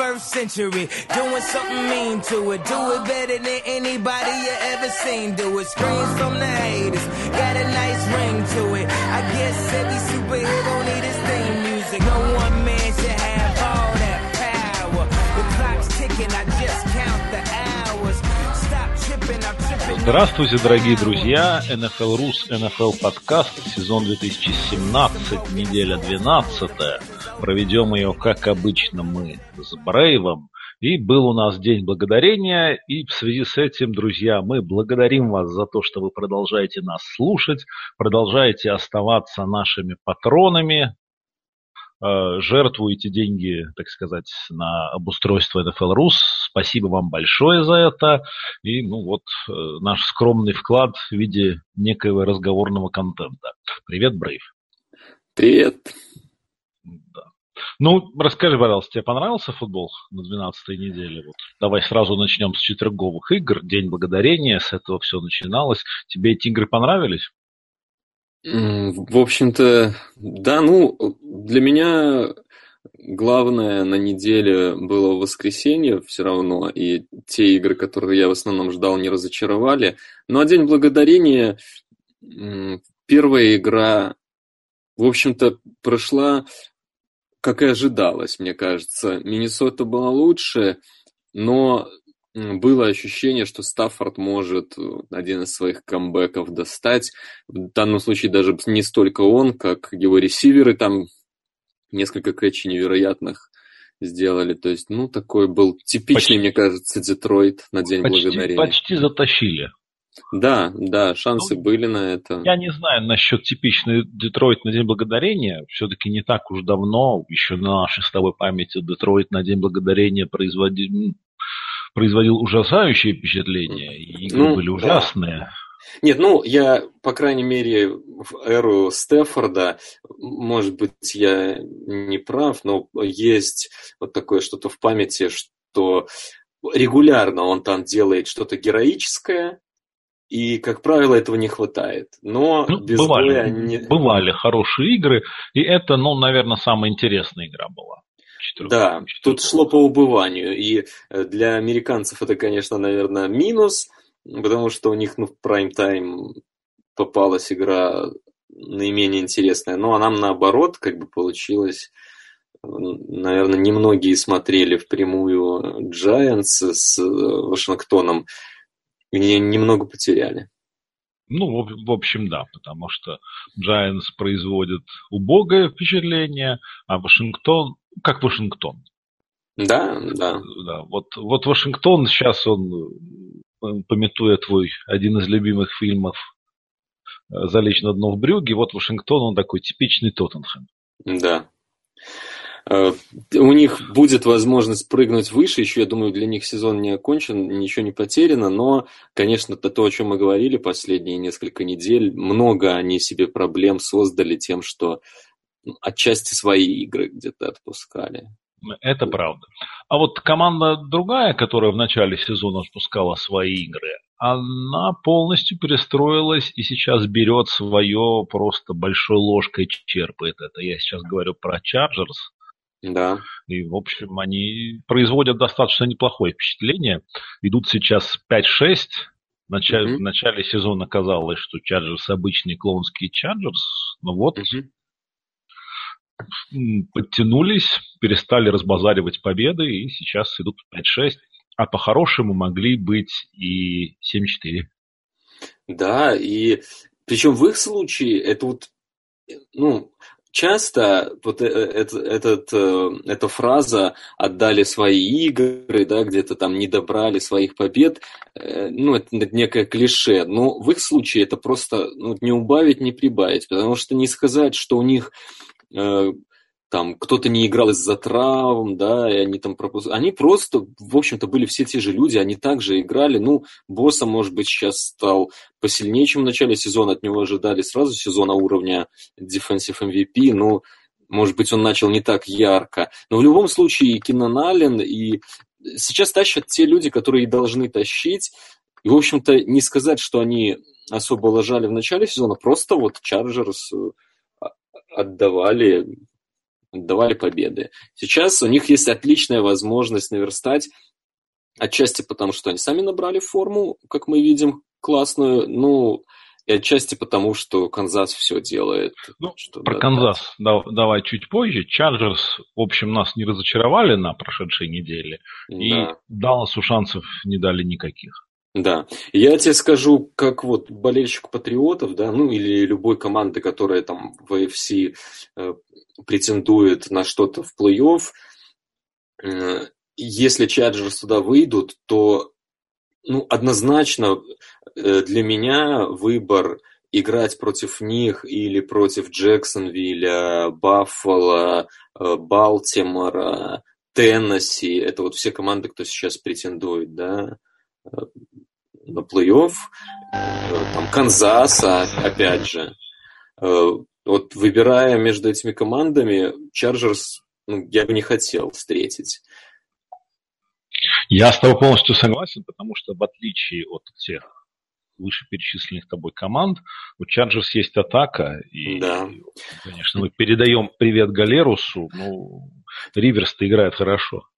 21st century. Doing something mean to it. Do it better than anybody you ever seen. Do it. Screams from the haters. Got a nice ring to it. I guess every superhero need his theme music. No one man should have all that power. The clock's ticking. I just count the hours. Stop tripping. I'm tripping. Здравствуйте, дорогие друзья! NFL Рус, NFL подкаст, сезон 2017, неделя 12. Проведем ее, как обычно, мы с Брейвом. И был у нас День Благодарения, и в связи с этим, друзья, мы благодарим вас за то, что вы продолжаете нас слушать, продолжаете оставаться нашими патронами, э, жертвуете деньги, так сказать, на обустройство NFL Рус. Спасибо вам большое за это. И, ну вот, э, наш скромный вклад в виде некоего разговорного контента. Привет, Брейв. Привет. Ну, расскажи, пожалуйста, тебе понравился футбол на 12-й неделе? Вот. Давай сразу начнем с четверговых игр. День благодарения, с этого все начиналось. Тебе эти игры понравились? В общем-то, да, ну, для меня главное на неделе было воскресенье все равно, и те игры, которые я в основном ждал, не разочаровали. Ну, а День Благодарения, первая игра, в общем-то, прошла, как и ожидалось, мне кажется. Миннесота была лучше, но было ощущение, что Стаффорд может э, один из своих камбэков достать. В данном случае даже не столько он, как его ресиверы там несколько кэтчей невероятных сделали. То есть, ну, такой был типичный, почти, мне кажется, Детройт на День почти, Благодарения. Почти затащили. Да, да, шансы ну, были на это. Я не знаю насчет типичный Детройт на День Благодарения. Все-таки не так уж давно, еще на нашей с тобой памяти, Детройт на День Благодарения производил, производил ужасающее впечатление. Игры ну, были ужасные. Да. Нет, ну, я, по крайней мере, в эру Стефорда, может быть, я не прав, но есть вот такое что-то в памяти, что регулярно он там делает что-то героическое, и, как правило, этого не хватает. Но ну, без бывали, боя не... бывали хорошие игры, и это, ну, наверное, самая интересная игра была. Да, тут шло по убыванию, и э, для американцев это, конечно, наверное, минус, потому что у них ну, в прайм-тайм попалась игра наименее интересная. Ну, а нам наоборот, как бы получилось, наверное, немногие смотрели впрямую Giants с э, Вашингтоном, и немного потеряли. Ну, в, общем, да, потому что Giants производит убогое впечатление, а Вашингтон, как Вашингтон. Да, да. да вот, вот Вашингтон сейчас он, пометуя твой один из любимых фильмов «Залечь на дно в брюге», вот Вашингтон, он такой типичный Тоттенхэм. Да. Э, у них будет возможность прыгнуть выше, еще, я думаю, для них сезон не окончен, ничего не потеряно, но, конечно, это то, о чем мы говорили последние несколько недель, много они себе проблем создали тем, что ну, отчасти свои игры где-то отпускали. Это правда. А вот команда другая, которая в начале сезона отпускала свои игры, она полностью перестроилась и сейчас берет свое просто большой ложкой черпает это. Я сейчас говорю про Chargers. Да. И, в общем, они производят достаточно неплохое впечатление. Идут сейчас 5-6. В начале, mm-hmm. в начале сезона казалось, что Чарджерс обычный клоунский Чарджерс. Но вот mm-hmm. подтянулись, перестали разбазаривать победы и сейчас идут 5-6. А по-хорошему могли быть и 7-4. Да, и причем в их случае это вот ну, часто вот э, это, этот, э, эта фраза «отдали свои игры», да, где-то там не добрали своих побед, э, ну, это некое клише, но в их случае это просто ну, не убавить, не прибавить, потому что не сказать, что у них там кто-то не играл из-за травм, да, и они там пропускали. Они просто, в общем-то, были все те же люди, они также играли. Ну, Босса, может быть, сейчас стал посильнее, чем в начале сезона. От него ожидали сразу сезона уровня Defensive MVP, но, может быть, он начал не так ярко. Но в любом случае и Кинан Аллен, и сейчас тащат те люди, которые должны тащить. И, в общем-то, не сказать, что они особо лажали в начале сезона, просто вот Чарджерс э, отдавали давали победы. Сейчас у них есть отличная возможность наверстать, отчасти потому, что они сами набрали форму, как мы видим, классную, ну, и отчасти потому, что Канзас все делает. Ну, что, про да, Канзас да. давай чуть позже. Чарджерс, в общем, нас не разочаровали на прошедшей неделе, да. и Далласу шансов не дали никаких. Да, я тебе скажу, как вот болельщик патриотов, да, ну или любой команды, которая там в AFC э, претендует на что-то в плей-офф, э, если Чарджерс туда выйдут, то ну, однозначно э, для меня выбор играть против них или против Джексонвилля, Баффала, э, Балтимора, Теннесси, это вот все команды, кто сейчас претендует, да, на плей-офф, там Канзаса, опять же. Вот выбирая между этими командами, Чарджерс ну, я бы не хотел встретить. Я с тобой полностью согласен, потому что в отличие от тех вышеперечисленных тобой команд, у Чарджерс есть атака, и, да. конечно, мы передаем привет Галерусу, ну, Риверс-то играет хорошо.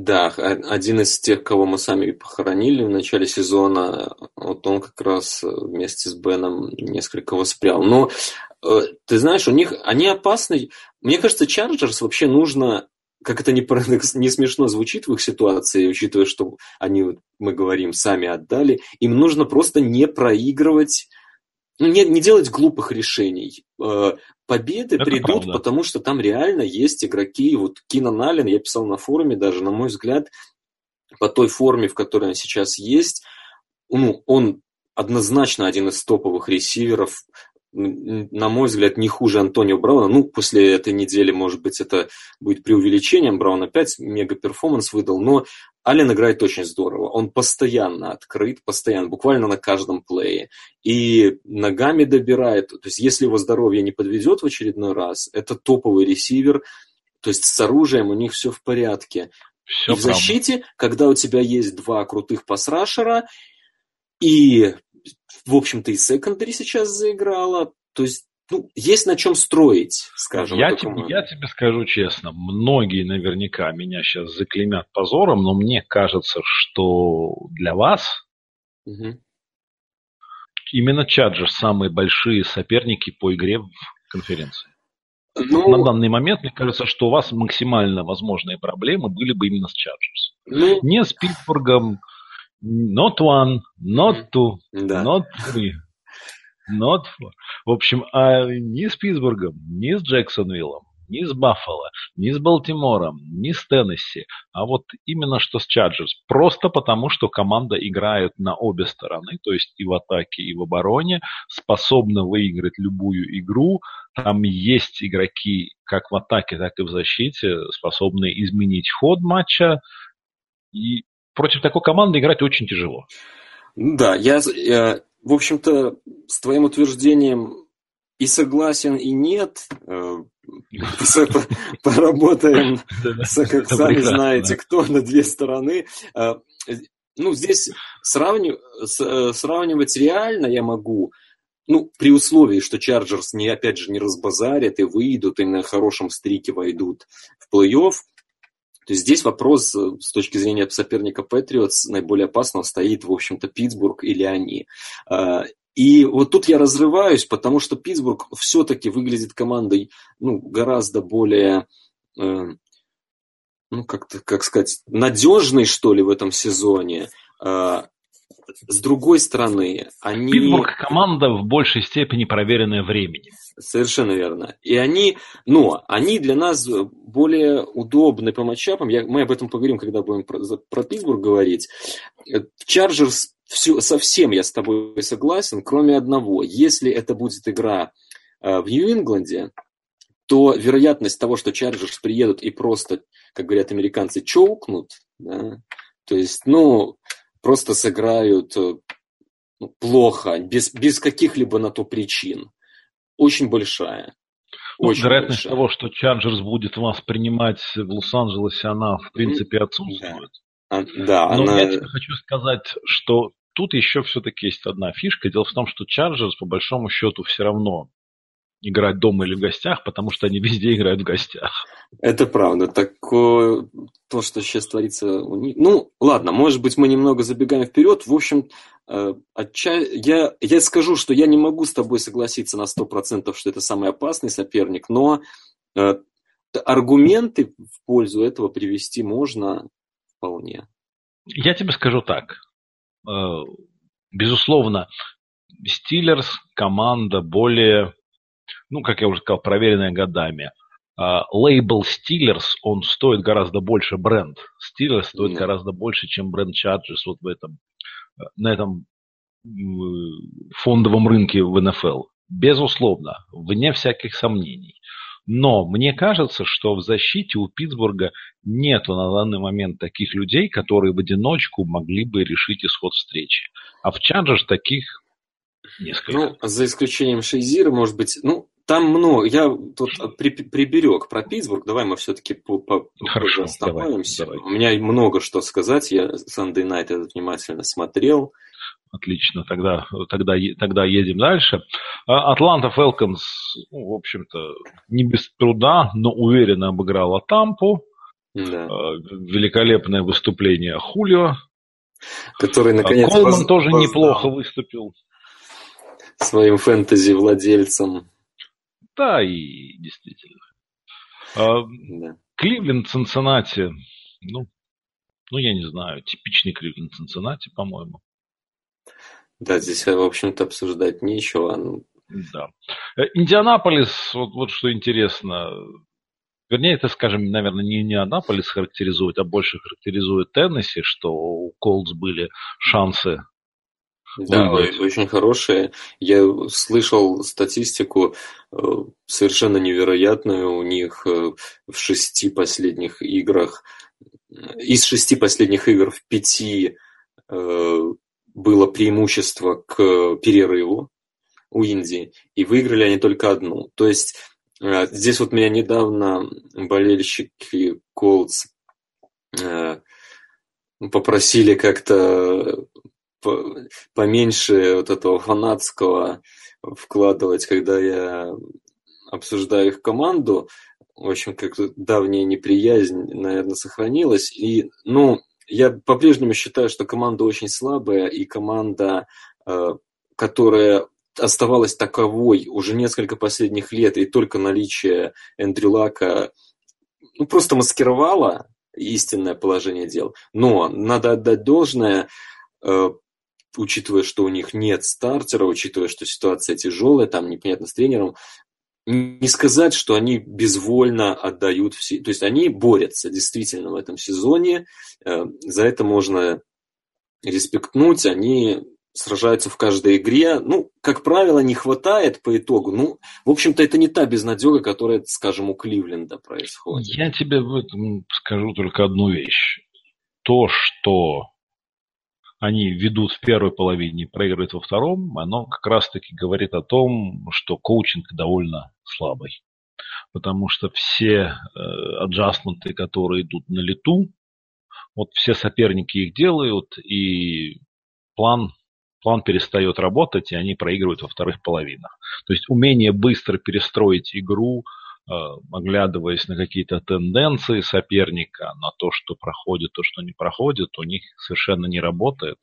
Да, один из тех, кого мы сами похоронили в начале сезона, вот он как раз вместе с Беном несколько воспрял. Но э, ты знаешь, у них они опасны. Мне кажется, Чарджерс вообще нужно, как это не, не смешно звучит в их ситуации, учитывая, что они, мы говорим, сами отдали, им нужно просто не проигрывать ну, не, не делать глупых решений. Э, победы Это придут, правда. потому что там реально есть игроки. Вот Кинан Аллен, я писал на форуме даже, на мой взгляд, по той форме, в которой он сейчас есть, ну, он однозначно один из топовых ресиверов на мой взгляд, не хуже Антонио Брауна. Ну, после этой недели, может быть, это будет преувеличением. Браун опять мега-перформанс выдал, но Аллен играет очень здорово. Он постоянно открыт, постоянно, буквально на каждом плее. И ногами добирает. То есть, если его здоровье не подведет в очередной раз, это топовый ресивер. То есть, с оружием у них все в порядке. Все и в защите, когда у тебя есть два крутых пасрашера, и в общем-то, и секондари сейчас заиграла. То есть, ну, есть на чем строить, скажем. Я, тебе, я тебе скажу честно, многие наверняка меня сейчас заклеймят позором, но мне кажется, что для вас угу. именно Чаджер самые большие соперники по игре в конференции. Ну, на данный момент, мне кажется, что у вас максимально возможные проблемы были бы именно с Чаджерс. Ну, Не с Питтсбургом, Not one, not two, да. not three, not four. В общем, а ни с Питтсбургом, ни с Джексонвиллом, ни с Баффало, ни с Балтимором, ни с Теннесси, а вот именно что с Чарджерс. Просто потому, что команда играет на обе стороны, то есть и в атаке, и в обороне, способна выиграть любую игру. Там есть игроки как в атаке, так и в защите, способные изменить ход матча. И против такой команды играть очень тяжело. Да, я, я в общем-то, с твоим утверждением и согласен, и нет. Э, поработаем, как сами знаете, кто на две стороны. Э, ну, здесь э, сравнивать реально я могу, ну, при условии, что Чарджерс, не, опять же, не разбазарят и выйдут, и на хорошем стрике войдут в плей-офф. То есть здесь вопрос э, с точки зрения соперника Патриотс наиболее опасного стоит, в общем-то, Питтсбург или они. А, и вот тут я разрываюсь, потому что Питтсбург все-таки выглядит командой ну, гораздо более, э, ну, как-то, как сказать, надежной, что ли, в этом сезоне. А, с другой стороны, они... Питтсбург команда в большей степени проверенная временем. Совершенно верно. И они, но они для нас более удобны по matchup ам. Я, мы об этом поговорим, когда будем про, про Питтсбург говорить. Чарджерс все, совсем я с тобой согласен, кроме одного. Если это будет игра э, в Нью-Ингланде, то вероятность того, что Чарджерс приедут и просто, как говорят американцы, choke нут, да, то есть, ну, просто сыграют э, ну, плохо, без, без каких-либо на то причин очень большая. Ну, очень вероятность большая. того, что Чарджерс будет вас принимать в Лос-Анджелесе, она в принципе отсутствует. Да, да Но она... я тебе хочу сказать, что тут еще все-таки есть одна фишка. Дело в том, что Чарджерс по большому счету все равно играть дома или в гостях, потому что они везде играют в гостях. Это правда. Такое, то, что сейчас творится у них. Ну, ладно, может быть, мы немного забегаем вперед. В общем, э, отча... я, я скажу, что я не могу с тобой согласиться на 100%, что это самый опасный соперник, но э, аргументы в пользу этого привести можно вполне. Я тебе скажу так. Э, безусловно, Стиллерс команда более ну, как я уже сказал, проверенная годами. А, лейбл Steelers, он стоит гораздо больше бренд. Steelers стоит mm-hmm. гораздо больше, чем бренд Chargers вот в этом, э, на этом фондовом рынке в НФЛ. Безусловно, вне всяких сомнений. Но мне кажется, что в защите у Питтсбурга нету на данный момент таких людей, которые в одиночку могли бы решить исход встречи. А в Чарджерс таких несколько. Ну, за исключением Шейзира, может быть, ну, там много. Я тут при, приберег про Питтсбург. Давай мы все-таки по, по, Хорошо, остановимся. Давай, давай. У меня много что сказать. Я Sunday Night этот внимательно смотрел. Отлично, тогда, тогда, тогда едем дальше. А, Атланта Фелконс, ну, в общем-то, не без труда, но уверенно обыграла Тампу. Да. А, великолепное выступление Хулио. Который, наконец, Колман воз... тоже воздал. неплохо выступил. Своим фэнтези владельцам. Да, и действительно. А, да. Кливленд, Цинциннати, ну, ну, я не знаю, типичный Кливленд, Цинциннати, по-моему. Да, здесь, в общем-то, обсуждать нечего. Ну... Да. Э, Индианаполис, вот, вот что интересно, вернее, это, скажем, наверное, не Индианаполис характеризует, а больше характеризует Теннесси, что у Колдс были шансы да, Выиграть. очень хорошие. Я слышал статистику э, совершенно невероятную. У них э, в шести последних играх, из шести последних игр в пяти э, было преимущество к перерыву у Индии, и выиграли они только одну. То есть здесь вот меня недавно болельщики Колдс попросили как-то поменьше вот этого фанатского вкладывать, когда я обсуждаю их команду. В общем, как-то давняя неприязнь, наверное, сохранилась. И, ну, я по-прежнему считаю, что команда очень слабая, и команда, э, которая оставалась таковой уже несколько последних лет, и только наличие Эндрю Лака ну, просто маскировала истинное положение дел. Но надо отдать должное, э, учитывая, что у них нет стартера, учитывая, что ситуация тяжелая, там непонятно с тренером, не сказать, что они безвольно отдают все. То есть они борются действительно в этом сезоне. Э, за это можно респектнуть. Они сражаются в каждой игре. Ну, как правило, не хватает по итогу. Ну, в общем-то, это не та безнадега, которая, скажем, у Кливленда происходит. Я тебе в этом скажу только одну вещь. То, что они ведут в первой половине, проигрывают во втором, оно как раз-таки говорит о том, что коучинг довольно слабый. Потому что все э, которые идут на лету, вот все соперники их делают, и план, план перестает работать, и они проигрывают во вторых половинах. То есть умение быстро перестроить игру, оглядываясь на какие-то тенденции соперника, на то, что проходит, то, что не проходит, у них совершенно не работает.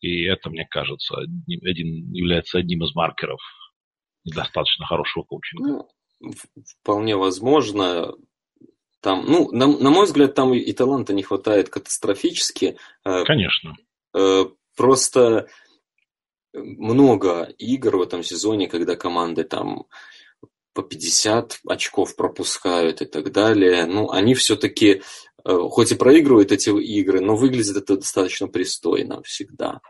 И это, мне кажется, один, является одним из маркеров недостаточно хорошего коучинга. Ну, вполне возможно. Там, ну, на, на мой взгляд, там и таланта не хватает катастрофически. Э, Конечно. Э, просто много игр в этом сезоне, когда команды там по 50 очков пропускают и так далее. Ну, они все-таки, э, хоть и проигрывают эти игры, но выглядит это достаточно пристойно всегда.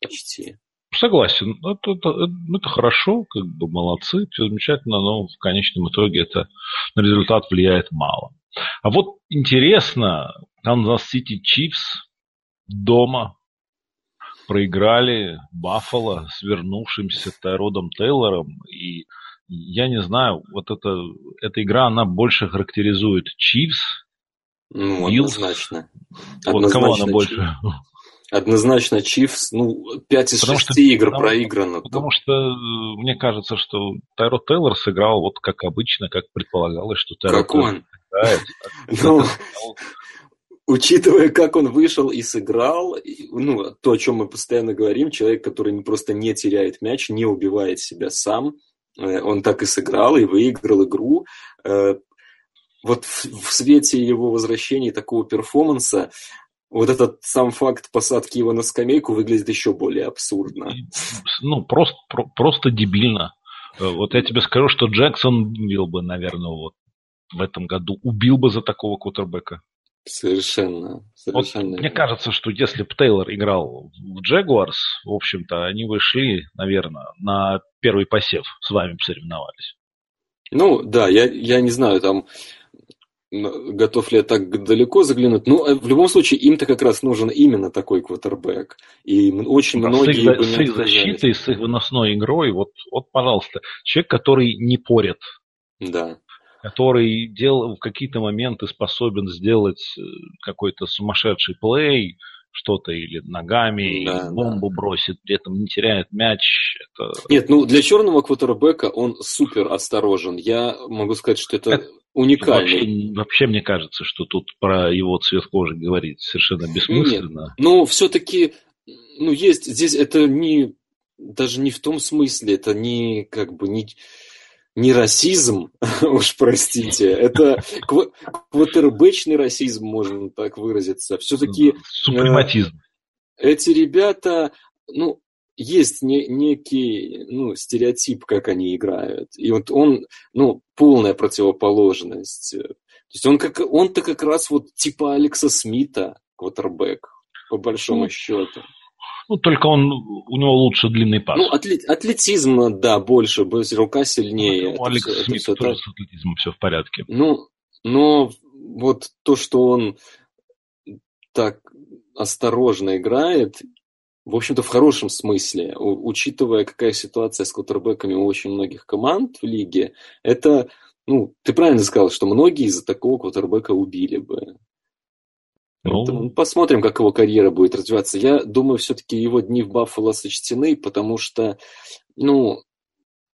Почти. Согласен. Это, это, это хорошо, как бы молодцы, все замечательно, но в конечном итоге это на результат влияет мало. А вот интересно, Канзас Сити Чифс дома проиграли Баффало с вернувшимся Тайродом Тейлором и я не знаю, вот эта, эта игра, она больше характеризует Чивс, ну, Bills. однозначно. Вот кого она больше? Однозначно Чифс, ну, 5 из потому 6 что, игр потому, проиграно. Потому что э, мне кажется, что Тайро Тейлор сыграл вот как обычно, как предполагалось, что Тайро Как он? Ну, учитывая, как он вышел и сыграл, ну, то, о чем мы постоянно говорим, человек, который просто не теряет мяч, не убивает себя сам, он так и сыграл и выиграл игру. Э, вот в свете его возвращения такого перформанса вот этот сам факт посадки его на скамейку выглядит еще более абсурдно. Ну, просто, про, просто дебильно. Э, вот я тебе скажу, что Джексон убил бы, наверное, вот в этом году. Убил бы за такого кутербека. Совершенно. совершенно. Вот мне кажется, что если бы Тейлор играл в Джегуарс, в общем-то, они бы шли, наверное, на первый посев с вами соревновались. Ну, да, я, я не знаю, там готов ли я так далеко заглянуть. Но э, в любом случае им-то как раз нужен именно такой квотербек. И очень да, многие... С их, с их защитой, с их выносной игрой, вот, вот, пожалуйста, человек, который не порит. Да. Который дел, в какие-то моменты способен сделать э, какой-то сумасшедший плей, что-то или ногами, да, или бомбу да. бросит, при этом не теряет мяч. Это... Нет, ну для черного квотербека он супер осторожен. Я могу сказать, что это, это уникальный. Вообще, вообще мне кажется, что тут про его цвет кожи говорить совершенно бессмысленно. Нет, но все-таки, ну есть здесь это не даже не в том смысле, это не как бы не не расизм, уж простите, это квотербечный расизм, можно так выразиться. Все-таки... Супрематизм. Э, эти ребята, ну, есть не, некий ну, стереотип, как они играют. И вот он, ну, полная противоположность. То есть он как, он-то как раз вот типа Алекса Смита, квотербек, по большому ну, счету. Ну, только он, у него лучше длинный пас. Ну, атлет, атлетизм, да, больше, рука сильнее. Ну, у Алекса Смита тоже так. с атлетизмом все в порядке. Ну, но вот то, что он так осторожно играет, в общем-то, в хорошем смысле, учитывая, какая ситуация с квотербеками у очень многих команд в лиге, это, ну, ты правильно сказал, что многие из-за такого квотербека убили бы. Ну... Посмотрим, как его карьера будет развиваться. Я думаю, все-таки его дни в Баффало сочтены, потому что, ну,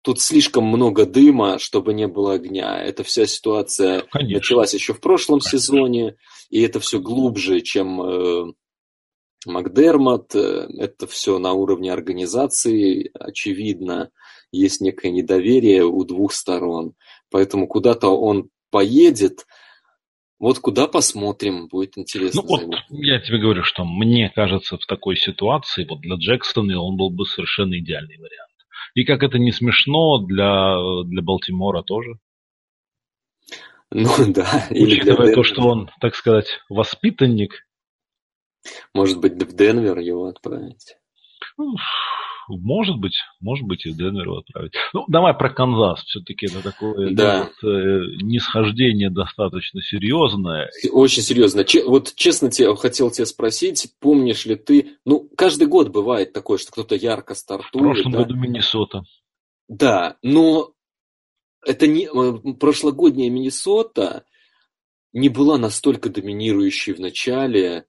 тут слишком много дыма, чтобы не было огня. Эта вся ситуация Конечно. началась еще в прошлом Конечно. сезоне, и это все глубже, чем э, Макдермат, э, это все на уровне организации, очевидно, есть некое недоверие у двух сторон. Поэтому куда-то он поедет, вот куда посмотрим, будет интересно. Ну вот, я тебе говорю, что мне кажется, в такой ситуации, вот для Джексона он был бы совершенно идеальный вариант. И как это не смешно, для, для Балтимора тоже. Ну да. Учитывая то, что он, так сказать, воспитанник может быть, в Денвер его отправить? Может быть, может быть, и в Денвер его отправить. Ну, давай про Канзас. Все-таки это такое да. вот, э, нисхождение достаточно серьезное. Очень серьезно. Че, вот честно тебе хотел тебя спросить, помнишь ли ты, ну, каждый год бывает такое, что кто-то ярко стартует. В прошлом да? году Миннесота. Да, но это не э, прошлогодняя Миннесота не была настолько доминирующей в начале,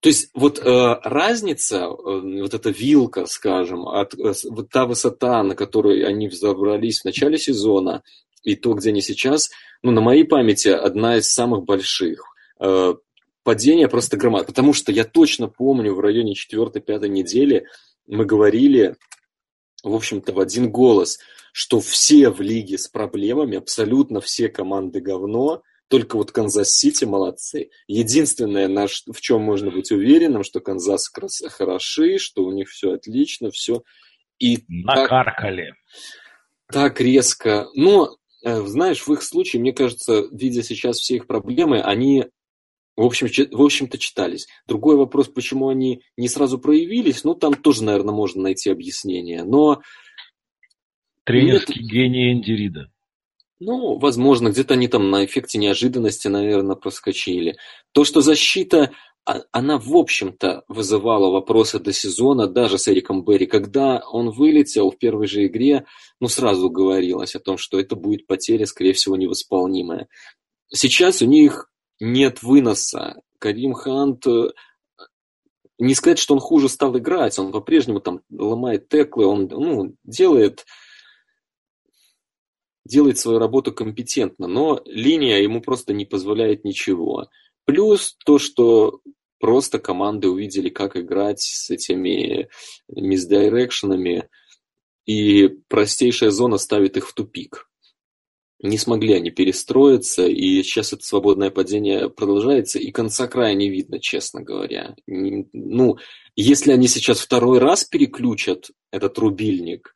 то есть вот э, разница, э, вот эта вилка, скажем, от, э, вот та высота, на которую они взобрались в начале сезона, и то, где они сейчас, ну, на моей памяти, одна из самых больших. Э, падение просто громад. Потому что я точно помню, в районе 4-5 недели мы говорили, в общем-то, в один голос, что все в лиге с проблемами, абсолютно все команды говно, только вот Канзас-Сити молодцы. Единственное, на, в чем можно быть уверенным, что Канзас хороши, что у них все отлично, все. И Накаркали. Так, так резко. Но, э, знаешь, в их случае, мне кажется, видя сейчас все их проблемы, они в, общем, в общем-то, читались. Другой вопрос, почему они не сразу проявились, ну, там тоже, наверное, можно найти объяснение. Но... Тренерский нет... гений Энди Рида. Ну, возможно, где-то они там на эффекте неожиданности, наверное, проскочили. То, что защита, а, она, в общем-то, вызывала вопросы до сезона, даже с Эриком Берри. Когда он вылетел в первой же игре, ну, сразу говорилось о том, что это будет потеря, скорее всего, невосполнимая. Сейчас у них нет выноса. Карим Хант, э, не сказать, что он хуже стал играть, он по-прежнему там ломает теклы, он ну, делает, делает свою работу компетентно, но линия ему просто не позволяет ничего. Плюс то, что просто команды увидели, как играть с этими мисдирекшенами, и простейшая зона ставит их в тупик не смогли они перестроиться, и сейчас это свободное падение продолжается, и конца края не видно, честно говоря. Ну, если они сейчас второй раз переключат этот рубильник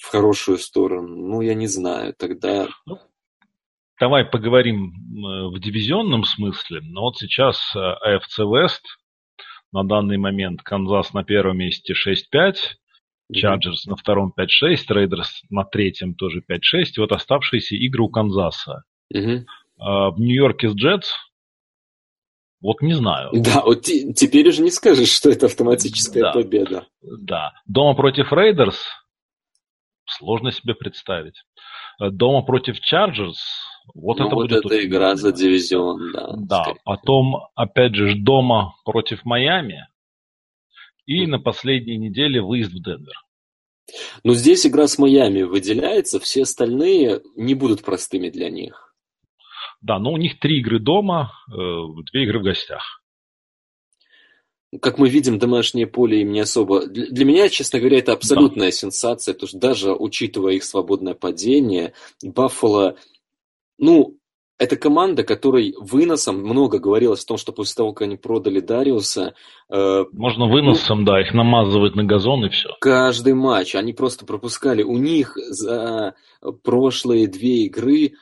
в хорошую сторону, ну, я не знаю, тогда... Ну, давай поговорим э, в дивизионном смысле. Но вот сейчас AFC э, West на данный момент Канзас на первом месте 6-5, Чарджерс на втором 5-6, Рейдерс на третьем тоже 5-6. И вот оставшиеся игры у Канзаса. А, в Нью-Йорке с Джетс вот не знаю. Да, вот теперь уже не скажешь, что это автоматическая да. победа. Да. Дома против Рейдерс сложно себе представить. Дома против Чарджерс вот ну, это вот будет эта игра за дивизион, да. Да, скорее. потом, опять же, дома против Майами. И на последней неделе выезд в Денвер. Но здесь игра с Майами выделяется, все остальные не будут простыми для них. Да, но у них три игры дома, э, две игры в гостях. Как мы видим, домашнее поле им не особо... Для меня, честно говоря, это абсолютная да. сенсация, потому что даже учитывая их свободное падение, Баффало, ну, это команда, которой выносом много говорилось о том, что после того, как они продали Дариуса... Э, Можно выносом, ну, да, их намазывать на газон и все. Каждый матч они просто пропускали. У них за прошлые две игры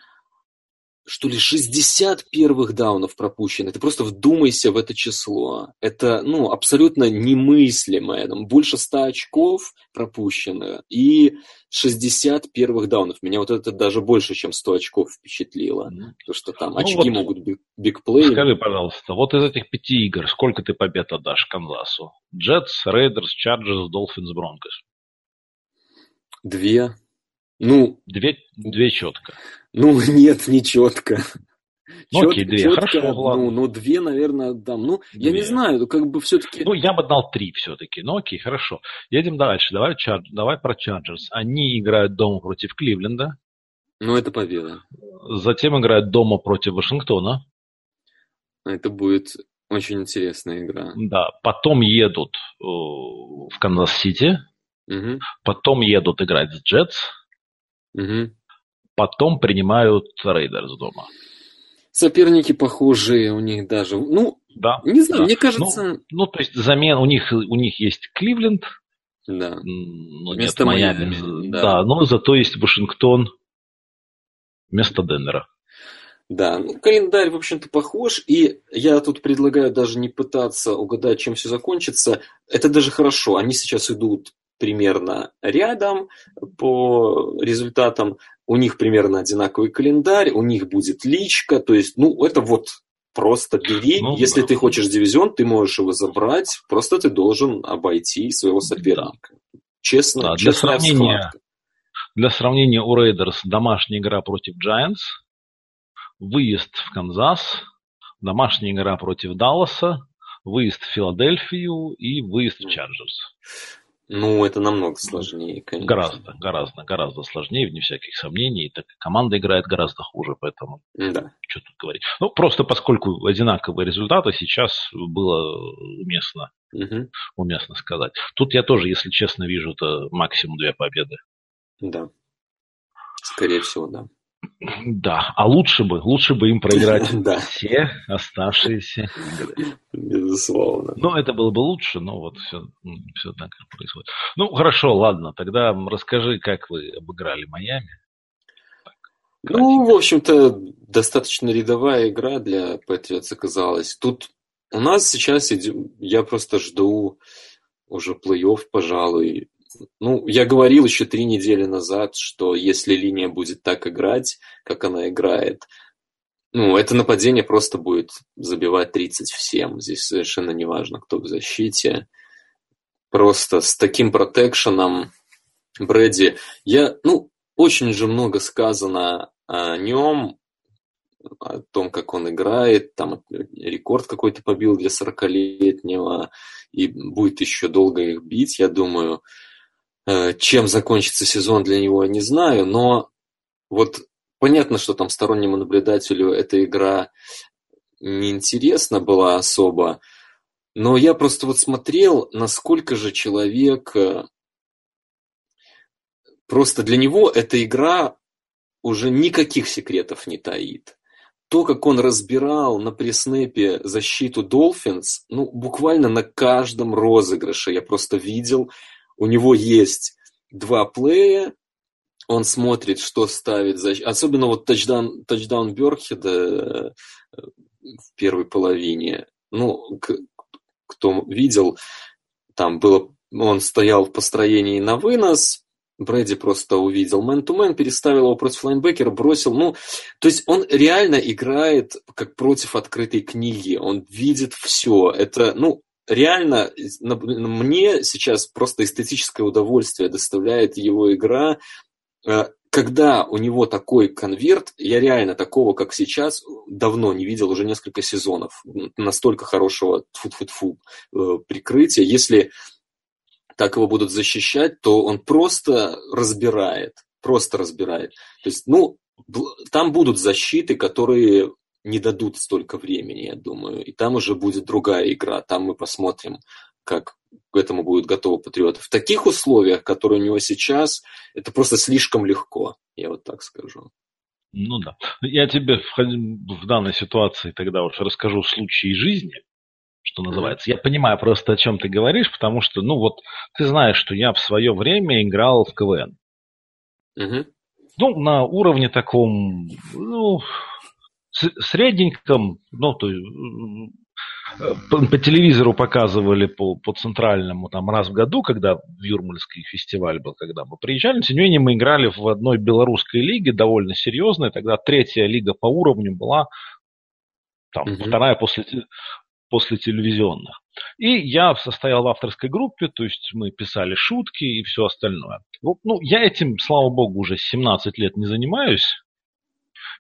что ли, 60 первых даунов пропущено. Ты просто вдумайся в это число. Это, ну, абсолютно немыслимое. Там больше 100 очков пропущено и 60 первых даунов. Меня вот это даже больше, чем 100 очков впечатлило. Mm. Потому что там ну очки вот, могут быть big play. Скажи, пожалуйста, вот из этих пяти игр сколько ты побед отдашь Канзасу? Джетс, Рейдерс, Чарджерс, Долфинс, Бронкос. Две. Ну, две, две четко. Ну, нет, не четко. Ну, Чет, окей, две, четко, хорошо, ладно. Ну, ну, две, наверное, дам. Ну, две. я не знаю, ну, как бы все-таки... Ну, я бы дал три все-таки. Ну, окей, хорошо. Едем дальше. Давай, чар... Давай про Чарджерс. Они играют дома против Кливленда. Ну, это победа. Затем играют дома против Вашингтона. Это будет очень интересная игра. Да, потом едут э, в Канзас-Сити. Угу. Потом едут играть с Джетс. Угу. Потом принимают Рейдерс дома. Соперники похожие у них даже. Ну, да, не знаю, да. мне кажется... Ну, ну, то есть замен у них, у них есть Кливленд, да. Ну, вместо нет, Майами. Майами да. да, но зато есть Вашингтон вместо Денвера. Да, ну, календарь, в общем-то, похож, и я тут предлагаю даже не пытаться угадать, чем все закончится. Это даже хорошо. Они сейчас идут примерно рядом по результатам, у них примерно одинаковый календарь, у них будет личка, то есть, ну, это вот просто бери, ну, если да. ты хочешь дивизион, ты можешь его забрать, просто ты должен обойти своего соперника. Честно, да, для сравнения, для сравнения у Рейдерс домашняя игра против Giants, выезд в Канзас, домашняя игра против Далласа, выезд в Филадельфию и выезд в Чарджерс. Ну, это намного сложнее, конечно. Гораздо, гораздо, гораздо сложнее, вне всяких сомнений. Так команда играет гораздо хуже, поэтому да. что тут говорить. Ну, просто поскольку одинаковые результаты, сейчас было уместно, угу. уместно сказать. Тут я тоже, если честно, вижу это максимум две победы. Да. Скорее всего, да. Да, а лучше бы, лучше бы им проиграть все оставшиеся игры. Безусловно. Ну, это было бы лучше, но вот все, все так происходит. Ну, хорошо, ладно, тогда расскажи, как вы обыграли Майами. ну, в общем-то, достаточно рядовая игра для Патриотс оказалась. Тут у нас сейчас, я просто жду уже плей-офф, пожалуй, ну, я говорил еще три недели назад, что если линия будет так играть, как она играет, ну, это нападение просто будет забивать 30 всем. Здесь совершенно не важно, кто в защите. Просто с таким протекшеном Брэди... Я, ну, очень же много сказано о нем, о том, как он играет, там рекорд какой-то побил для 40-летнего, и будет еще долго их бить, я думаю. Э, чем закончится сезон для него, не знаю, но вот понятно, что там стороннему наблюдателю эта игра неинтересна была особо, но я просто вот смотрел, насколько же человек... Э, просто для него эта игра уже никаких секретов не таит. То, как он разбирал на преснепе защиту Долфинс, ну, буквально на каждом розыгрыше я просто видел, у него есть два плея, он смотрит, что ставит. Особенно вот тачдаун, тачдаун Бёркхеда э, в первой половине. Ну, кто видел, там было, он стоял в построении на вынос, Брэди просто увидел мэн-то-мэн, переставил его против лайнбекера, бросил. Ну, то есть он реально играет как против открытой книги. Он видит все. Это, ну, реально мне сейчас просто эстетическое удовольствие доставляет его игра. Э, когда у него такой конверт, я реально такого, как сейчас, давно не видел, уже несколько сезонов. Настолько хорошего тфу-тфу-тфу э, прикрытия. Если так его будут защищать, то он просто разбирает. Просто разбирает. То есть, ну, там будут защиты, которые не дадут столько времени, я думаю. И там уже будет другая игра. Там мы посмотрим, как к этому будут готовы патриоты. В таких условиях, которые у него сейчас, это просто слишком легко, я вот так скажу. Ну да. Я тебе в, в данной ситуации тогда уж расскажу случай жизни, что называется. Я понимаю просто, о чем ты говоришь, потому что, ну вот, ты знаешь, что я в свое время играл в КВН. Mm-hmm. Ну, на уровне таком, ну, средненьком, ну, то э, по, по телевизору показывали по, по центральному там раз в году, когда в Юрмальский фестиваль был, когда мы приезжали. Тем не менее, мы играли в одной белорусской лиге, довольно серьезной. Тогда третья лига по уровню была там, угу. вторая после, после телевизионных. И я состоял в авторской группе, то есть мы писали шутки и все остальное. Ну, я этим, слава богу, уже 17 лет не занимаюсь.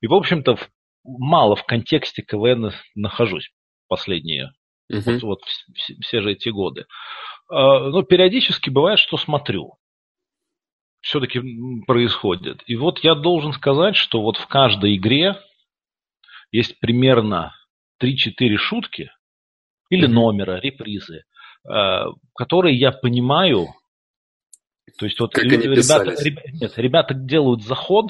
И, в общем-то, мало в контексте КВН нахожусь последние uh-huh. вот, вот все, все же эти годы. А, но периодически бывает, что смотрю. Все-таки происходит. И вот я должен сказать, что вот в каждой игре есть примерно 3-4 шутки или номера, репризы, а, которые я понимаю. То есть вот как ребята, ребята, нет, ребята делают заход,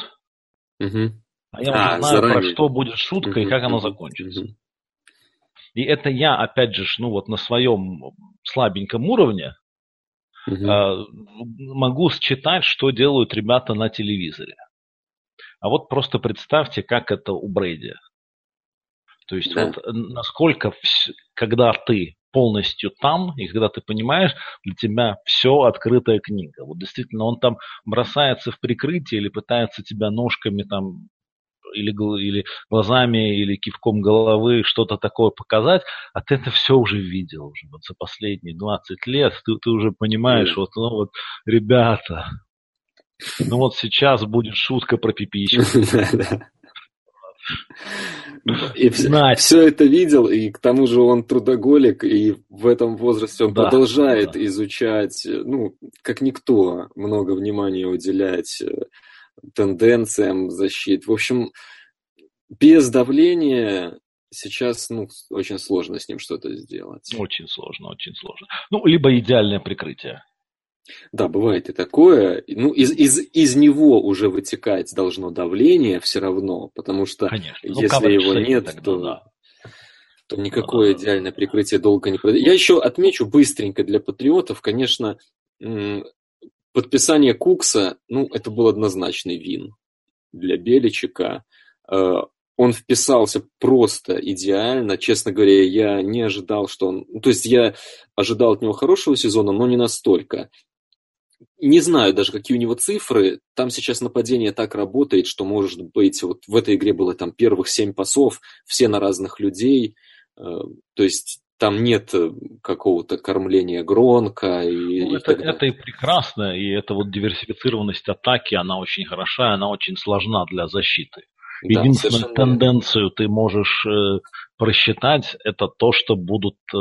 uh-huh. А я а, уже знаю, заранее. про что будет шутка и как оно закончится. И это я, опять же, ну вот на своем слабеньком уровне э, могу считать, что делают ребята на телевизоре. А вот просто представьте, как это у Брейди. То есть да. вот насколько, когда ты полностью там, и когда ты понимаешь, для тебя все открытая книга. Вот действительно, он там бросается в прикрытие или пытается тебя ножками там или, или глазами, или кивком головы что-то такое показать, а ты это все уже видел уже вот за последние 20 лет, ты, ты уже понимаешь, вот, ну вот, ребята, ну вот сейчас будет шутка про пипичку. И все, все это видел, и к тому же он трудоголик, и в этом возрасте он да, продолжает да. изучать, ну, как никто, много внимания уделять э, тенденциям защит. В общем, без давления сейчас ну, очень сложно с ним что-то сделать. Очень сложно, очень сложно. Ну, либо идеальное прикрытие. Да, бывает и такое. Ну, из, из, из него уже вытекать должно давление все равно, потому что Конечно. Ну, если его нет, тогда, то, да. то никакое да, идеальное прикрытие долго не подойдет. Я еще отмечу быстренько для патриотов, конечно, Подписание Кукса, ну, это был однозначный вин для Беличика. Э, он вписался просто идеально. Честно говоря, я не ожидал, что он... Ну, то есть я ожидал от него хорошего сезона, но не настолько. Не знаю даже, какие у него цифры. Там сейчас нападение так работает, что, может быть, вот в этой игре было там первых семь пасов, все на разных людей. Э, то есть там нет э, какого-то кормления Гронка. И, ну, и это, это и прекрасно, и эта вот диверсифицированность атаки, она очень хороша, она очень сложна для защиты. Да, Единственную тенденцию ты можешь э, просчитать, это то, что будут э,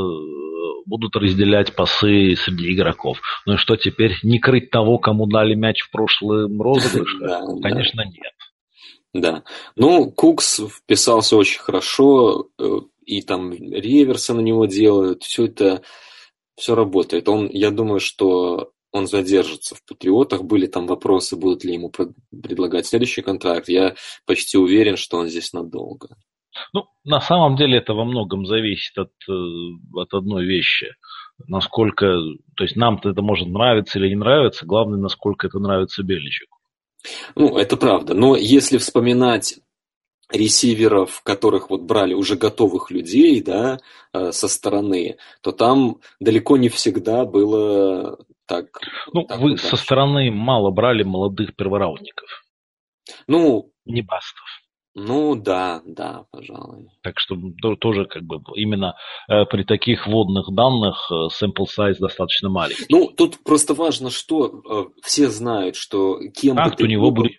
будут разделять пасы среди игроков. Ну и что теперь, не крыть того, кому дали мяч в прошлом розыгрыше? Конечно, нет. Да. Ну, Кукс вписался очень хорошо, э, и там реверсы на него делают, все это, все работает. Он, я думаю, что он задержится в Патриотах. Были там вопросы, будут ли ему предлагать следующий контракт. Я почти уверен, что он здесь надолго. Ну, на самом деле это во многом зависит от, э, от одной вещи. Насколько, то есть нам-то это может нравиться или не нравиться, главное, насколько это нравится Беличику. Ну, это правда. Но если вспоминать ресиверов, которых вот брали уже готовых людей, да, э, со стороны, то там далеко не всегда было так. Ну, так вы удачно. со стороны мало брали молодых первораундников. Ну, не бастов. Ну да, да, пожалуй. Так что тоже как бы именно э, при таких водных данных э, sample size достаточно маленький. Ну, тут просто важно, что э, все знают, что кем а, бы ты у него будет